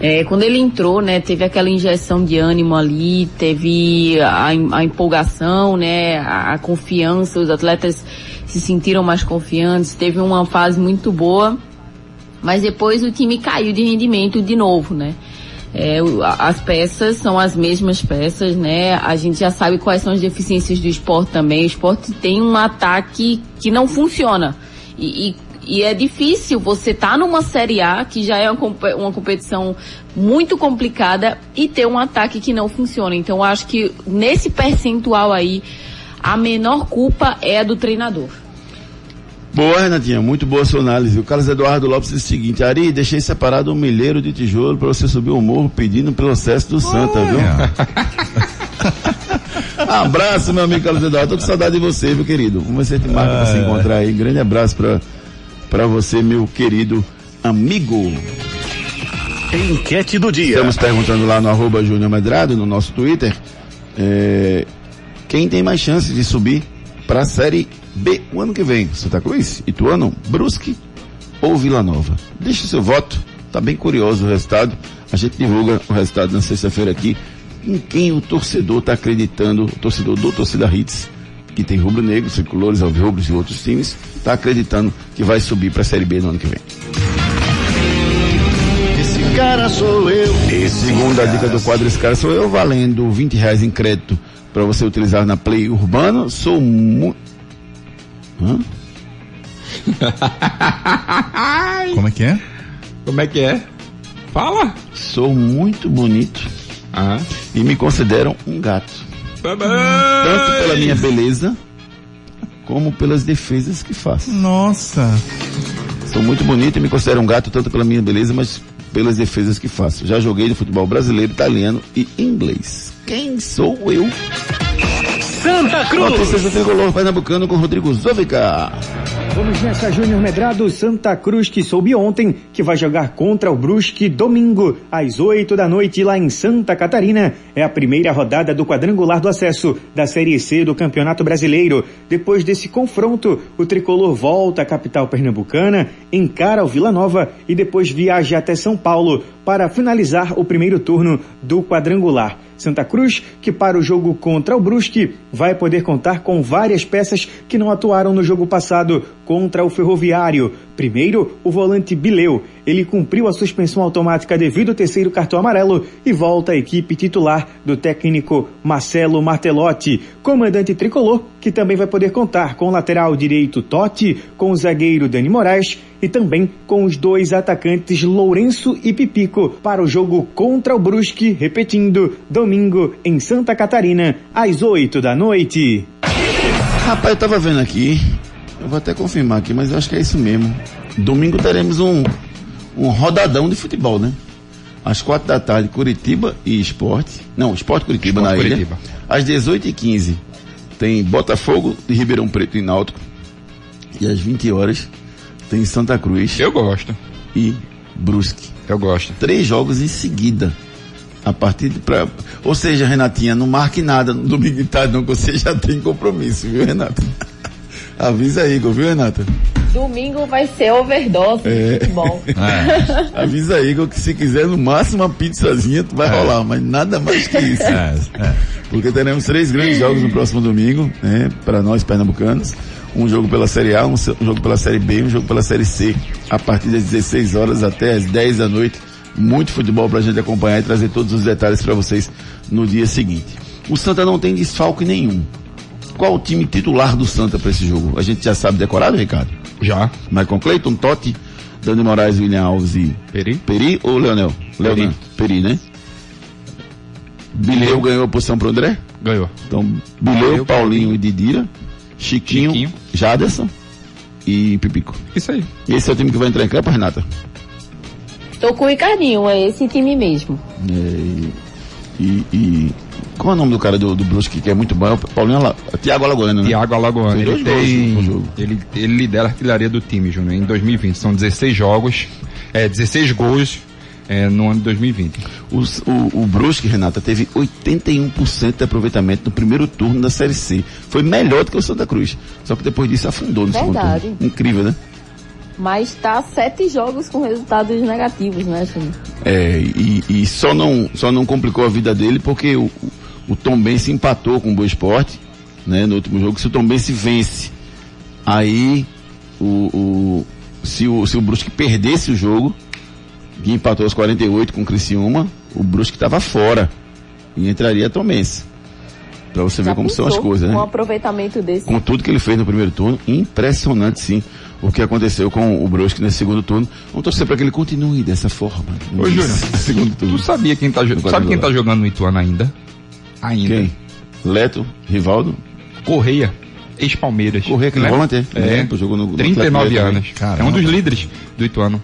É, quando ele entrou, né, teve aquela injeção de ânimo ali, teve a, a empolgação, né, a, a, confiança, os atletas se sentiram mais confiantes, teve uma fase muito boa, mas depois o time caiu de rendimento de novo, né. É, as peças são as mesmas peças, né? A gente já sabe quais são as deficiências do esporte também. O esporte tem um ataque que não funciona. E, e e é difícil você estar tá numa Série A, que já é uma, uma competição muito complicada, e ter um ataque que não funciona. Então, eu acho que nesse percentual aí, a menor culpa é a do treinador. Boa, Renatinha, muito boa sua análise. O Carlos Eduardo Lopes diz o seguinte, Ari, deixei separado um milheiro de tijolo para você subir o morro pedindo pelo acesso do Santa, viu? abraço, meu amigo Carlos Eduardo. Tô com saudade de você, meu querido. Vamos ver se a gente marca pra se encontrar aí. Grande abraço para para você, meu querido amigo. Enquete do dia. Estamos perguntando lá no arroba Júnior Medrado, no nosso Twitter, é, quem tem mais chances de subir para a Série B o ano que vem? Santa Cruz, Ituano, Brusque ou Vila Nova? Deixe seu voto, tá bem curioso o resultado. A gente divulga o resultado na sexta-feira aqui. Em quem o torcedor está acreditando, o torcedor do Torcida Hits, que tem rubro-negros, tricolores, alvirrubros e outros times, está acreditando que vai subir para a Série B no ano que vem. Esse cara sou eu. Esse Segunda dica do quadro, esse cara sou eu, valendo 20 reais em crédito para você utilizar na Play Urbano. Sou muito. Hã? Como é que é? Como é que é? Fala! Sou muito bonito Ah. e me consideram um gato. Tanto pela minha beleza, como pelas defesas que faço. Nossa. Sou muito bonito e me considero um gato tanto pela minha beleza, mas pelas defesas que faço. Já joguei no futebol brasileiro, italiano e inglês. Quem sou eu? Santa Cruz. Notícias do Tricolor Pernambucano com Rodrigo Zovica. Vamos nessa, Júnior Medrado, Santa Cruz, que soube ontem que vai jogar contra o Brusque domingo, às 8 da noite, lá em Santa Catarina. É a primeira rodada do quadrangular do acesso da Série C do Campeonato Brasileiro. Depois desse confronto, o tricolor volta à capital pernambucana, encara o Vila Nova e depois viaja até São Paulo para finalizar o primeiro turno do quadrangular. Santa Cruz, que para o jogo contra o Brusque vai poder contar com várias peças que não atuaram no jogo passado contra o Ferroviário. Primeiro, o volante Bileu. Ele cumpriu a suspensão automática devido ao terceiro cartão amarelo e volta à equipe titular do técnico Marcelo Martelotti. Comandante tricolor, que também vai poder contar com o lateral direito Totti, com o zagueiro Dani Moraes e também com os dois atacantes Lourenço e Pipico para o jogo contra o Brusque, repetindo, domingo em Santa Catarina, às 8 da noite. Rapaz, eu tava vendo aqui, eu vou até confirmar aqui, mas eu acho que é isso mesmo. Domingo teremos um, um rodadão de futebol, né? Às quatro da tarde, Curitiba e Esporte. Não, Esporte Curitiba Sport na ilha. Curitiba. Às 18h15 tem Botafogo de Ribeirão Preto e Náutico. E às 20 horas tem Santa Cruz. Eu gosto. E Brusque. Eu gosto. Três jogos em seguida. A partir de pra... Ou seja, Renatinha, não marque nada no domingo de tarde, não, que você já tem compromisso, viu, Renata? Avisa aí, Igor, viu, Renata? Domingo vai ser overdose É. de futebol. Avisa aí, Igor, que se quiser no máximo uma pizzazinha, tu vai rolar, mas nada mais que isso. Porque teremos três grandes jogos no próximo domingo, né, para nós pernambucanos. Um jogo pela Série A, um, jogo pela Série B e um jogo pela Série C. A partir das 16 horas até as 10 da noite. Muito futebol pra gente acompanhar e trazer todos os detalhes para vocês no dia seguinte. O Santa não tem desfalque nenhum. Qual o time titular do Santa para esse jogo? A gente já sabe decorado, Ricardo? Já. Michael Clayton, Totti, Dani Moraes, William Alves e Peri. Peri ou Leonel? Leonel. Peri, né? Bileu ganhou a posição pro André? Ganhou. Então, Bileu, Paulinho e Didira, Chiquinho, Jaderson e Pipico. Isso aí. E esse é o time que vai entrar em campo, Renata? Tô com o Ricardinho, é esse time mesmo. É, e, e, Qual é o nome do cara do, do Brusque que é muito bom? É o Paulinho Ala... Tiago Alagoano, né? Tiago Alagoano. Ele, tem, ele, ele lidera a artilharia do time, Júnior, em 2020. São 16 jogos, é, 16 gols é, no ano de 2020. Os- o, o Brusque, Renata, teve 81% de aproveitamento no primeiro turno da Série C. Foi melhor do que o Santa Cruz. Só que depois disso afundou no segundo Verdade. turno. Incrível, né? Mas tá sete jogos com resultados negativos, né, Júnior? É, e, e só, não, só não complicou a vida dele porque o, o, o Tom Bense empatou com o Boa Esporte, né, no último jogo. Se o Tom Bense vence, aí o, o, se, o, se o Brusque perdesse o jogo, que empatou aos 48 com o Criciúma, o Brusque estava fora e entraria Tom Bense. Pra você ver como são as coisas, né? Com um aproveitamento desse. com tudo que ele fez no primeiro turno, impressionante sim o que aconteceu com o Brusque nesse segundo turno. Vamos torcer para que ele continue dessa forma. Ô, Júnior, segundo turno. Tu sabia quem tá, sabe quem tá jogando no Ituano ainda? Ainda. Quem? Leto, Rivaldo? Correia, ex-Palmeiras. Correia, aquele Né? volante, é? Lembro, jogou no- no 39 Atlético anos. também. É um dos líderes do Ituano.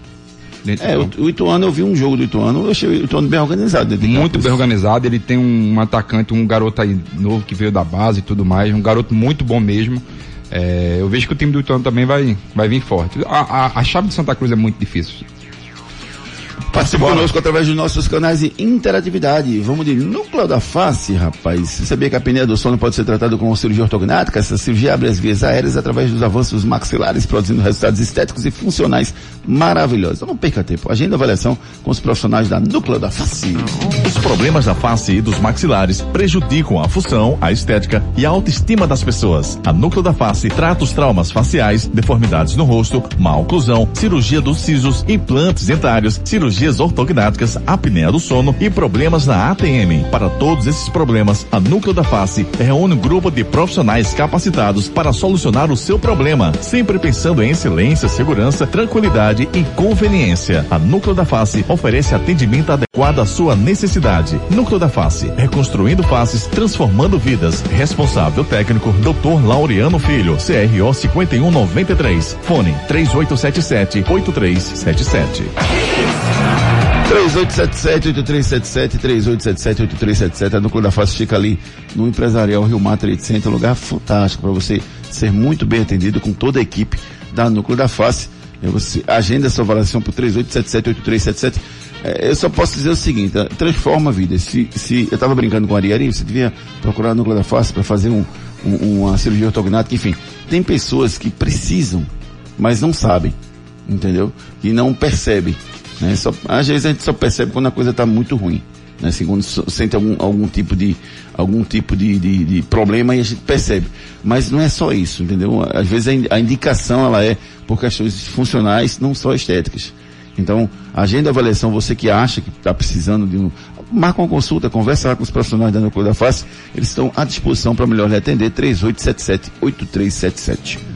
É, o, Ituano, eu vi um jogo do Ituano, eu achei o Ituano bem organizado. de Muito bem organizado, ele tem um atacante, um garoto aí novo que veio da base e tudo mais, um garoto muito bom mesmo. É, eu vejo que o time do Ituano também vai, vai vir forte. A, a, a chave de Santa Cruz é muito difícil. Participe conosco através dos nossos canais de interatividade. Vamos de núcleo da face, rapaz. Você sabia que a apneia do sono pode ser tratada com cirurgia ortognática? Essa cirurgia abre as vias aéreas através dos avanços maxilares, produzindo resultados estéticos e funcionais maravilhosos. Então não perca tempo. Agenda avaliação com os profissionais da núcleo da face. Os problemas da face e dos maxilares prejudicam a função, a estética e a autoestima das pessoas. A núcleo da face trata os traumas faciais, deformidades no rosto, má oclusão, cirurgia dos sisos, implantes dentários, cirurgias ortognáticas, apneia do sono e problemas na ATM. Para todos esses problemas, a Núcleo da Face reúne um grupo de profissionais capacitados para solucionar o seu problema, sempre pensando em excelência, segurança, tranquilidade e conveniência. A Núcleo da Face oferece atendimento adequado à sua necessidade. Núcleo da Face, reconstruindo faces, transformando vidas. Responsável técnico, Dr. Laureano Filho, CRO 5193. Fone 3877 8377. 3877-8377, 3877-8377. A Núcleo da Face fica ali no Empresarial Rio Mar Trade Center, um lugar fantástico para você ser muito bem atendido com toda a equipe da Núcleo da Face. E Você agenda sua avaliação por 3877-8377. É, eu só posso dizer o seguinte, eh, transforma a vida. Se, se eu estava brincando com a Ariari, você devia procurar a Núcleo da Face para fazer um, um, uma cirurgia ortognática, enfim. Tem pessoas que precisam, mas não sabem, entendeu? E não percebem. Né? Só, às vezes a gente só percebe quando a coisa está muito ruim. Né? Assim, quando sente algum, algum tipo, de, algum tipo de, de, de problema e a gente percebe. Mas não é só isso, entendeu? Às vezes a indicação ela é por questões funcionais, não só estéticas. Então, agenda a avaliação, você que acha que está precisando de um. Marca uma consulta, conversa lá com os profissionais da Núcleo da Face, eles estão à disposição para melhor lhe atender, 3877-8377.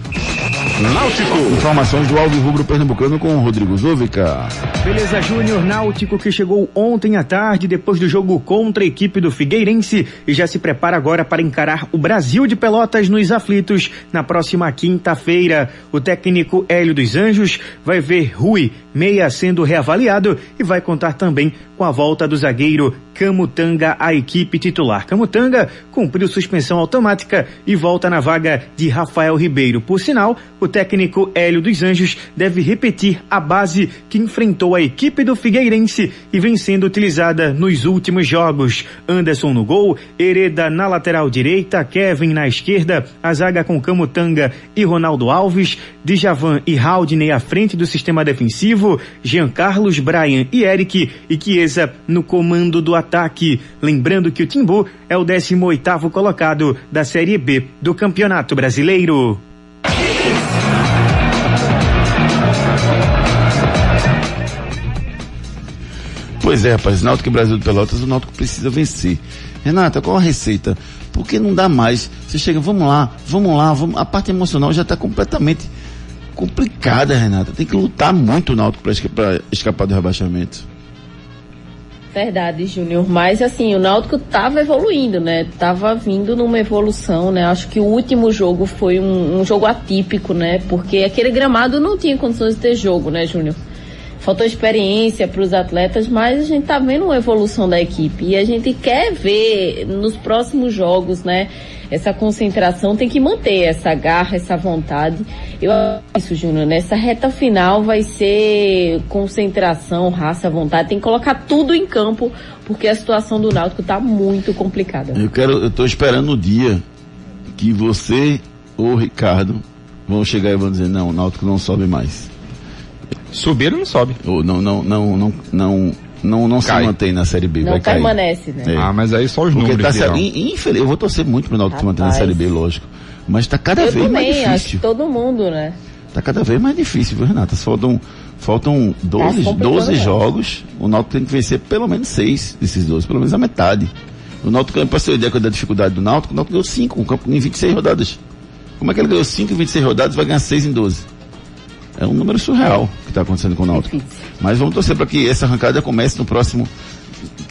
Náutico. Informações do Alvo Rubro Pernambucano com o Rodrigo Zúvica. Beleza Júnior Náutico que chegou ontem à tarde depois do jogo contra a equipe do Figueirense e já se prepara agora para encarar o Brasil de Pelotas nos aflitos na próxima quinta-feira. O técnico Hélio dos Anjos vai ver Rui meia sendo reavaliado e vai contar também com a volta do zagueiro Camutanga à equipe titular. Camutanga cumpriu suspensão automática e volta na vaga de Rafael Ribeiro. Por sinal, o técnico Hélio dos Anjos deve repetir a base que enfrentou a equipe do Figueirense e vem sendo utilizada nos últimos jogos. Anderson no gol, Hereda na lateral direita, Kevin na esquerda, a zaga com Camutanga e Ronaldo Alves, Djavan e Haldney à frente do sistema defensivo, Jean Carlos, Brian e Eric e Chiesa no comando do ataque. Lembrando que o Timbu é o 18º colocado da Série B do Campeonato Brasileiro. Pois é, rapaz, Náutico e Brasil de Pelotas, o Náutico precisa vencer. Renata, qual a receita? Porque não dá mais. Você chega, vamos lá, vamos lá, vamos... a parte emocional já está completamente complicada, Renata. Tem que lutar muito o Náutico para escapar do rebaixamento. Verdade, Júnior. Mas assim, o Náutico tava evoluindo, né? Tava vindo numa evolução, né? Acho que o último jogo foi um, um jogo atípico, né? Porque aquele gramado não tinha condições de ter jogo, né, Júnior? Faltou experiência para os atletas, mas a gente tá vendo uma evolução da equipe e a gente quer ver nos próximos jogos, né? Essa concentração tem que manter essa garra, essa vontade. Eu isso, Júnior. Nessa reta final vai ser concentração, raça, vontade. Tem que colocar tudo em campo, porque a situação do Náutico tá muito complicada. Eu quero, eu tô esperando o dia que você ou Ricardo vão chegar e vão dizer, não, o Náutico não sobe mais. Subir não sobe. Ou não, não, não, não, não, não, não se Cai. mantém na Série B, Não vai cair. permanece, né? É. Ah, mas aí só os Porque números tá se- in- infeliz, eu vou torcer muito pro Náutico se manter na Rapaz. Série B, lógico. Mas tá cada Eu vez mais também, acho difícil. que todo mundo, né? Tá cada vez mais difícil, viu, Renata? Faltam, faltam 12, complicando 12 mesmo. jogos. O Náutico tem que vencer pelo menos 6 desses 12, pelo menos a metade. O Náutico, pra você ter ideia da dificuldade do Náutico, o Náutico ganhou 5 um campo em 26 rodadas. Como é que ele ganhou 5 em 26 rodadas e vai ganhar 6 em 12? É um número surreal que está acontecendo com o Náutico. Mas vamos torcer para que essa arrancada comece no próximo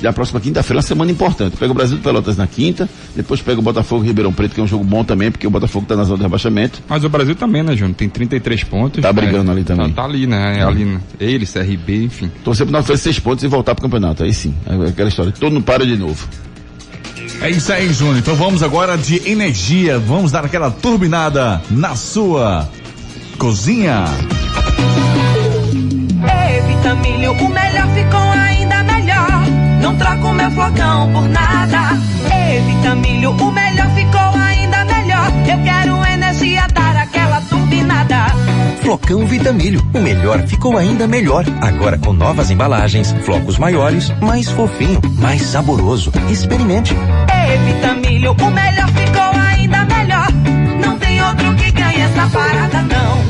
na próxima quinta-feira, uma semana importante. Pega o Brasil de Pelotas na quinta, depois pega o Botafogo e Ribeirão Preto, que é um jogo bom também, porque o Botafogo está na zona de rebaixamento. Mas o Brasil também, né, Júnior? Tem 33 pontos. Tá né? brigando ali também. Tá, tá ali, né? É. Ali, né? ele, CRB, enfim. Torcer pro Náutico fazer seis pontos e voltar pro campeonato. Aí sim, é aquela história. Todo mundo para de novo. É isso aí, Júnior. Então vamos agora de energia. Vamos dar aquela turbinada na sua cozinha. Evita Vitamilho, o melhor ficou ainda melhor. Não troco meu flocão por nada. Vitamilho, o melhor ficou ainda melhor. Eu quero energia, dar aquela turbinada. Flocão Vitamilho, o melhor ficou ainda melhor. Agora com novas embalagens, flocos maiores, mais fofinho, mais saboroso. Experimente. Vitamilho, o melhor ficou ainda melhor. Essa parada não.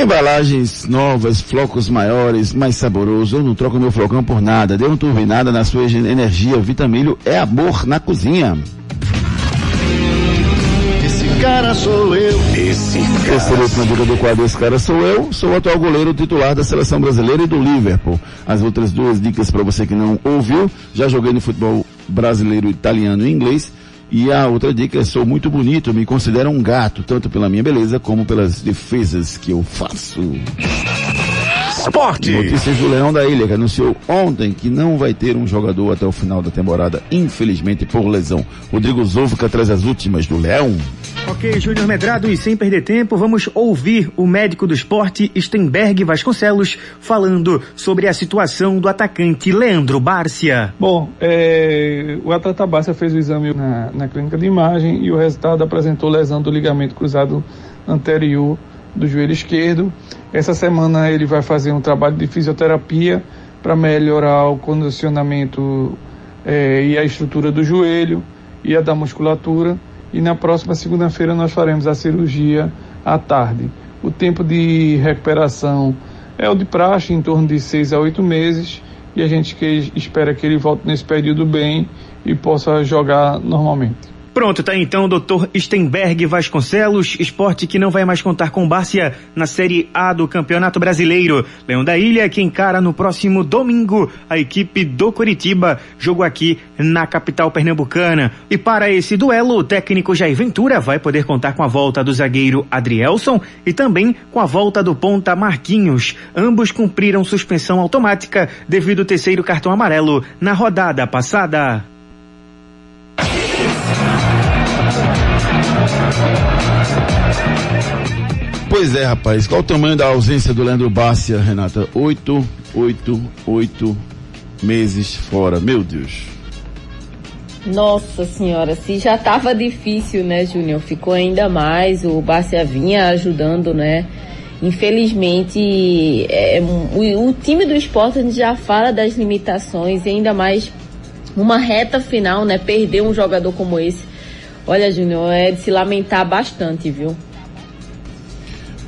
Embalagens novas, flocos maiores, mais saboroso. Eu não troco meu flocão por nada. Dê uma turbinada na sua energia. Vitamilho é amor na cozinha. Esse cara sou eu. Esse cara. Terceira última dica do quadro Esse cara sou eu. Sou o atual goleiro titular da seleção brasileira e do Liverpool. As outras duas dicas para você que não ouviu. Já joguei no futebol brasileiro, italiano e inglês. E a outra dica é sou muito bonito, me considero um gato, tanto pela minha beleza como pelas defesas que eu faço. Esporte! Notícias do Leão da Ilha, que anunciou ontem que não vai ter um jogador até o final da temporada, infelizmente por lesão. Rodrigo Zouvica traz as últimas do Leão. Ok, Júnior Medrado, e sem perder tempo, vamos ouvir o médico do esporte, Stenberg Vasconcelos, falando sobre a situação do atacante Leandro Bárcia. Bom, é, o atleta Bárcia fez o exame na, na clínica de imagem e o resultado apresentou lesão do ligamento cruzado anterior do joelho esquerdo. Essa semana ele vai fazer um trabalho de fisioterapia para melhorar o condicionamento é, e a estrutura do joelho e a da musculatura e na próxima segunda-feira nós faremos a cirurgia à tarde. O tempo de recuperação é o de praxe, em torno de seis a oito meses, e a gente que espera que ele volte nesse período bem e possa jogar normalmente. Pronto, tá então, Dr. Stenberg Vasconcelos, esporte que não vai mais contar com Bárcia na Série A do Campeonato Brasileiro. Leão da Ilha que encara no próximo domingo a equipe do Curitiba, jogo aqui na capital pernambucana. E para esse duelo, o técnico Jair Ventura vai poder contar com a volta do zagueiro Adrielson e também com a volta do ponta Marquinhos. Ambos cumpriram suspensão automática devido ao terceiro cartão amarelo na rodada passada. Pois é, rapaz. Qual o tamanho da ausência do Leandro Bárcia, Renata? Oito, oito, oito meses fora. Meu Deus. Nossa senhora, se já estava difícil, né, Júnior? Ficou ainda mais. O Bárcia vinha ajudando, né? Infelizmente, é, o, o, time do esporte a gente já fala das limitações, ainda mais uma reta final, né? Perder um jogador como esse. Olha, Júnior, é de se lamentar bastante, viu?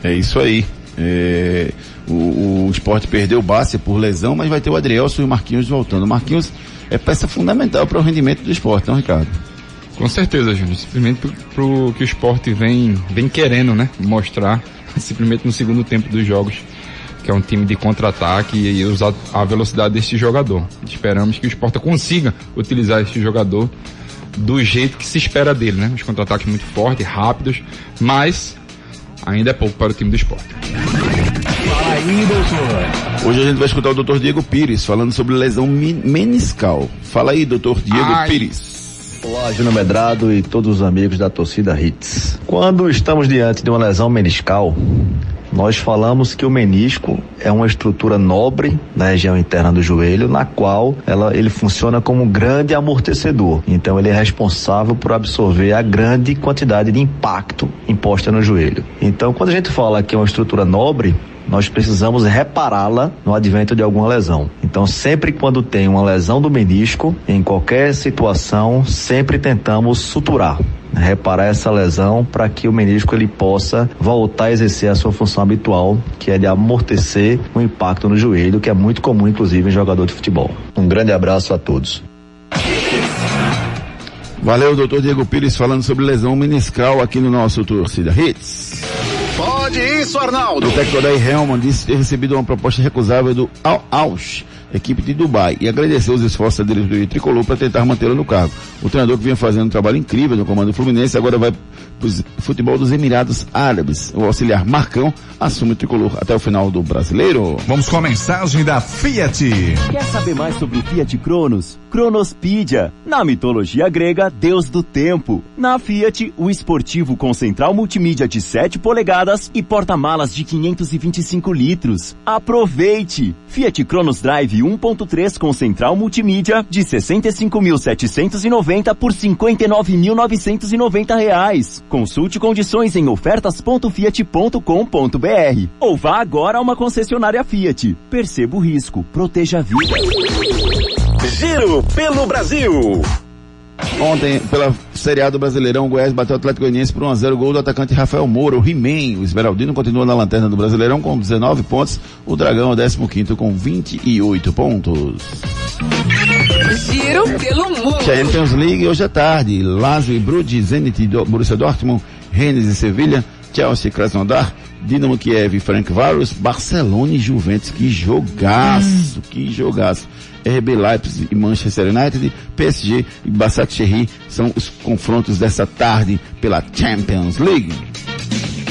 É isso aí. É, o, o esporte perdeu o Bárcia por lesão, mas vai ter o Adrielson e o Marquinhos voltando. O Marquinhos é peça fundamental para o rendimento do esporte, não, Ricardo? Com certeza, Júnior. Simplesmente para o que o esporte vem, vem querendo, né? Mostrar, simplesmente no segundo tempo dos jogos, que é um time de contra-ataque e usar a velocidade deste jogador. Esperamos que o esporte consiga utilizar este jogador do jeito que se espera dele, né? Os contra-ataques muito fortes, rápidos, mas ainda é pouco para o time do esporte. Fala aí, doutor. Hoje a gente vai escutar o doutor Diego Pires falando sobre lesão meniscal. Fala aí, doutor Diego Ai. Pires. Olá, Júnior Medrado e todos os amigos da torcida Hits. Quando estamos diante de uma lesão meniscal, nós falamos que o menisco é uma estrutura nobre na região interna do joelho, na qual ela, ele funciona como um grande amortecedor. Então ele é responsável por absorver a grande quantidade de impacto imposta no joelho. Então quando a gente fala que é uma estrutura nobre, nós precisamos repará-la no advento de alguma lesão. Então, sempre quando tem uma lesão do menisco, em qualquer situação, sempre tentamos suturar reparar essa lesão para que o menisco ele possa voltar a exercer a sua função habitual, que é de amortecer o impacto no joelho, que é muito comum inclusive em jogador de futebol. Um grande abraço a todos. Valeu, doutor Diego Pires, falando sobre lesão meniscal aqui no nosso Torcida Hits. Pode isso, Arnaldo. O técnico Daí Helman disse ter recebido uma proposta recusável do Al Ausch, equipe de Dubai, e agradeceu os esforços da diretoria tricolor para tentar mantê-lo no cargo. O treinador que vinha fazendo um trabalho incrível no comando Fluminense agora vai futebol dos Emirados Árabes. O auxiliar Marcão assume o tricolor até o final do brasileiro. Vamos com a mensagem da Fiat. Quer saber mais sobre o Fiat Cronos? Cronospídia. Na mitologia grega, deus do tempo. Na Fiat, o esportivo com central multimídia de 7 polegadas e porta-malas de 525 litros. Aproveite! Fiat Cronos Drive 1.3 com central multimídia de 65.790 por 59.990 reais. Consulte condições em ofertas.fiat.com.br ou vá agora a uma concessionária Fiat. Perceba o risco, proteja a vida. Giro pelo Brasil. Ontem, pela Série A do Brasileirão, o Goiás bateu o Atlético Goianiense por 1x0, gol do atacante Rafael Moura, o He-Man. O Esmeraldino continua na lanterna do Brasileirão com 19 pontos, o Dragão é 15 com 28 pontos. Giro pelo mundo. Champions League hoje à tarde, Lazio e Brugge, Zenit e Borussia Dortmund, Rennes e Sevilha, Chelsea e Krasnodar, Dinamo Kiev e Frank Varus, Barcelona e Juventus, que jogaço, que jogaço. RB Leipzig e Manchester United, PSG e Basaksehir são os confrontos dessa tarde pela Champions League.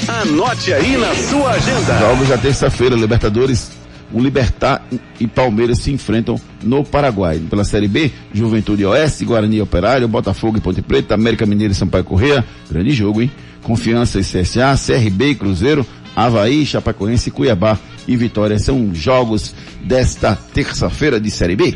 Anote aí na sua agenda. Jogos da terça-feira, Libertadores, o Libertar e Palmeiras se enfrentam no Paraguai. Pela Série B, Juventude Oeste, Guarani Operário, Botafogo e Ponte Preta, América Mineiro e Sampaio Correia, grande jogo, hein? Confiança e CSA, CRB e Cruzeiro, Havaí, Chapecoense, Cuiabá e Vitória. São jogos desta terça-feira de Série B.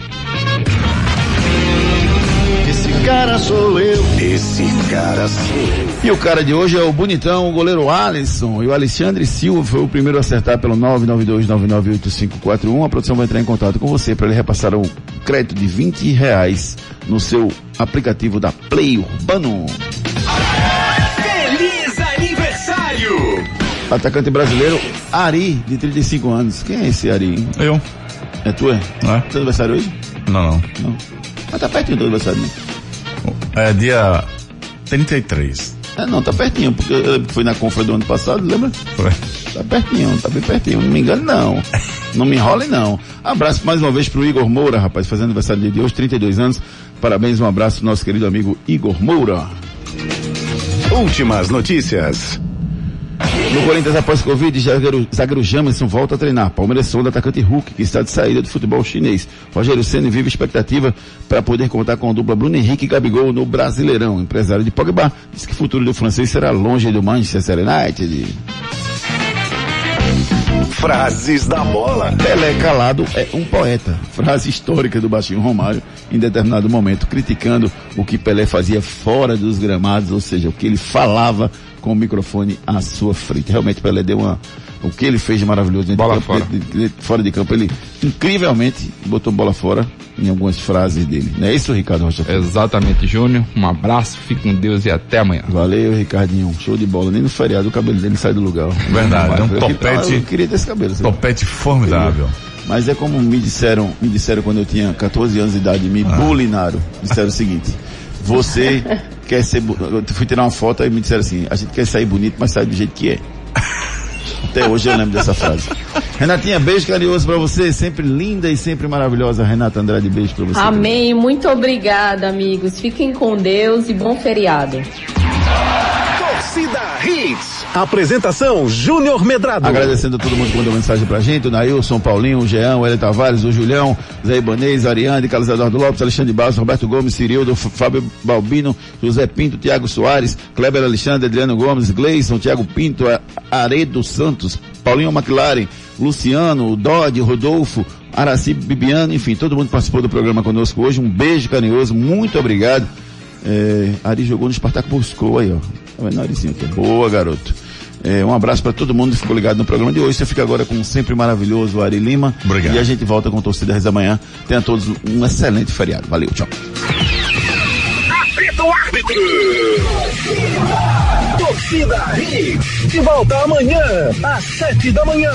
Esse cara sou eu. Esse cara sou eu. E o cara de hoje é o bonitão, o goleiro Alisson. E o Alexandre Silva foi o primeiro a acertar pelo 992998541. A produção vai entrar em contato com você para ele repassar o crédito de 20 reais no seu aplicativo da Play Urbano. Atacante brasileiro, Ari, de 35 anos. Quem é esse Ari? hein? Eu. É tu, é? É? Teu aniversário hoje? Não, não. Não. Mas tá pertinho do teu aniversário, né? É dia 33. É, não, tá pertinho, porque eu lembro que foi na confra do ano passado, lembra? Foi. Tá pertinho, tá bem pertinho, não me engano não. Não me enrolem não. Abraço mais uma vez pro Igor Moura, rapaz, fazendo aniversário dia de hoje, 32 anos. Parabéns, um abraço pro nosso querido amigo Igor Moura. Últimas notícias. No Corinthians, após Covid, zagueiro, zagueiro Jamerson volta a treinar. Palmeiras sonda atacante Hulk, que está de saída do futebol chinês. Rogério Senna vive expectativa para poder contar com a dupla Bruno Henrique e Gabigol no Brasileirão. Empresário de Pogba diz que o futuro do francês será longe do Manchester United. Frases da bola. Pelé calado é um poeta. Frase histórica do Baixinho Romário em determinado momento, criticando o que Pelé fazia fora dos gramados, ou seja, o que ele falava com o microfone à sua frente. Realmente Pelé deu uma, o que ele fez de maravilhoso dentro Bola de campo, fora. de- de- fora de campo, ele incrivelmente botou bola fora em algumas frases dele. Não é isso, Ricardo Rocha? Exatamente, Júnior. Um abraço, fique com Deus e até amanhã. Valeu, Ricardinho. Show de bola. Nem no feriado o cabelo dele sai do lugar. Verdade, é um topete- Eu queria ter esse cabelo. sabe? Topete formidável. Mas é como me disseram, me disseram quando eu tinha 14 anos de idade, me Ah. bulinaram. Disseram o seguinte, você quer ser, eu fui tirar uma foto e me disseram assim, a gente quer sair bonito, mas sai do jeito que é. Até hoje eu lembro dessa frase. Renatinha, beijo carinhoso pra você, sempre linda e sempre maravilhosa. Renata Andrade, beijo pra você. Amém. Muito obrigada, amigos. Fiquem com Deus e bom feriado. Torcida Hits. Apresentação Júnior Medrado. Agradecendo a todo mundo que mandou mensagem pra gente, o Nailson, Paulinho, o Jean, o Hélio Tavares, o Julião, Zé Ibanez, Ariane, Carlos Eduardo Lopes, Alexandre Barros, Roberto Gomes, Cirildo, Fábio Balbino, José Pinto, Tiago Soares, Kleber Alexandre, Adriano Gomes, Gleison, Tiago Pinto, Aredo Santos, Paulinho McLaren, Luciano, o Dodge, Rodolfo, Araci Bibiano, enfim, todo mundo participou do programa conosco hoje. Um beijo carinhoso, muito obrigado. É, Ari jogou no Spartak Moscou aí, ó. Tá vendo, Arizinho? aqui? Boa, garoto. É, um abraço para todo mundo que ficou ligado no programa de hoje. Você fica agora com o sempre maravilhoso Ari Lima. Obrigado. E a gente volta com Torcida Reza amanhã. Tenha todos um excelente feriado. Valeu, tchau. Apita o árbitro. Torcida Hits. De volta amanhã, às sete da manhã.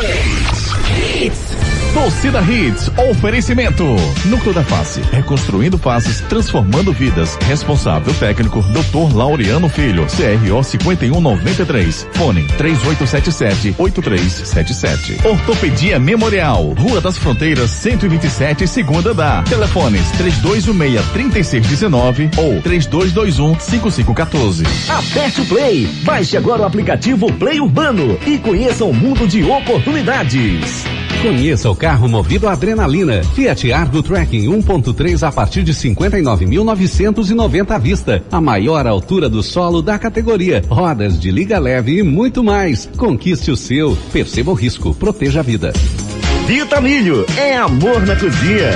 Hits. Torcida Hits, oferecimento. Núcleo da Face, reconstruindo faces, transformando vidas. Responsável técnico, Dr. Laureano Filho, CRO 5193. Fone 3877-8377. Ortopedia Memorial, Rua das Fronteiras, 127, segunda da. Telefones 3216-3619 ou 3221-5514. Aperte o Play. Baixe agora o aplicativo Play Urbano e conheça um mundo de oportunidades. Conheça o carro movido a adrenalina. Fiat Argo Tracking 1.3 a partir de 59.990 à vista. A maior altura do solo da categoria. Rodas de liga leve e muito mais. Conquiste o seu. Perceba o risco. Proteja a vida. Vitamilho é amor na cozinha.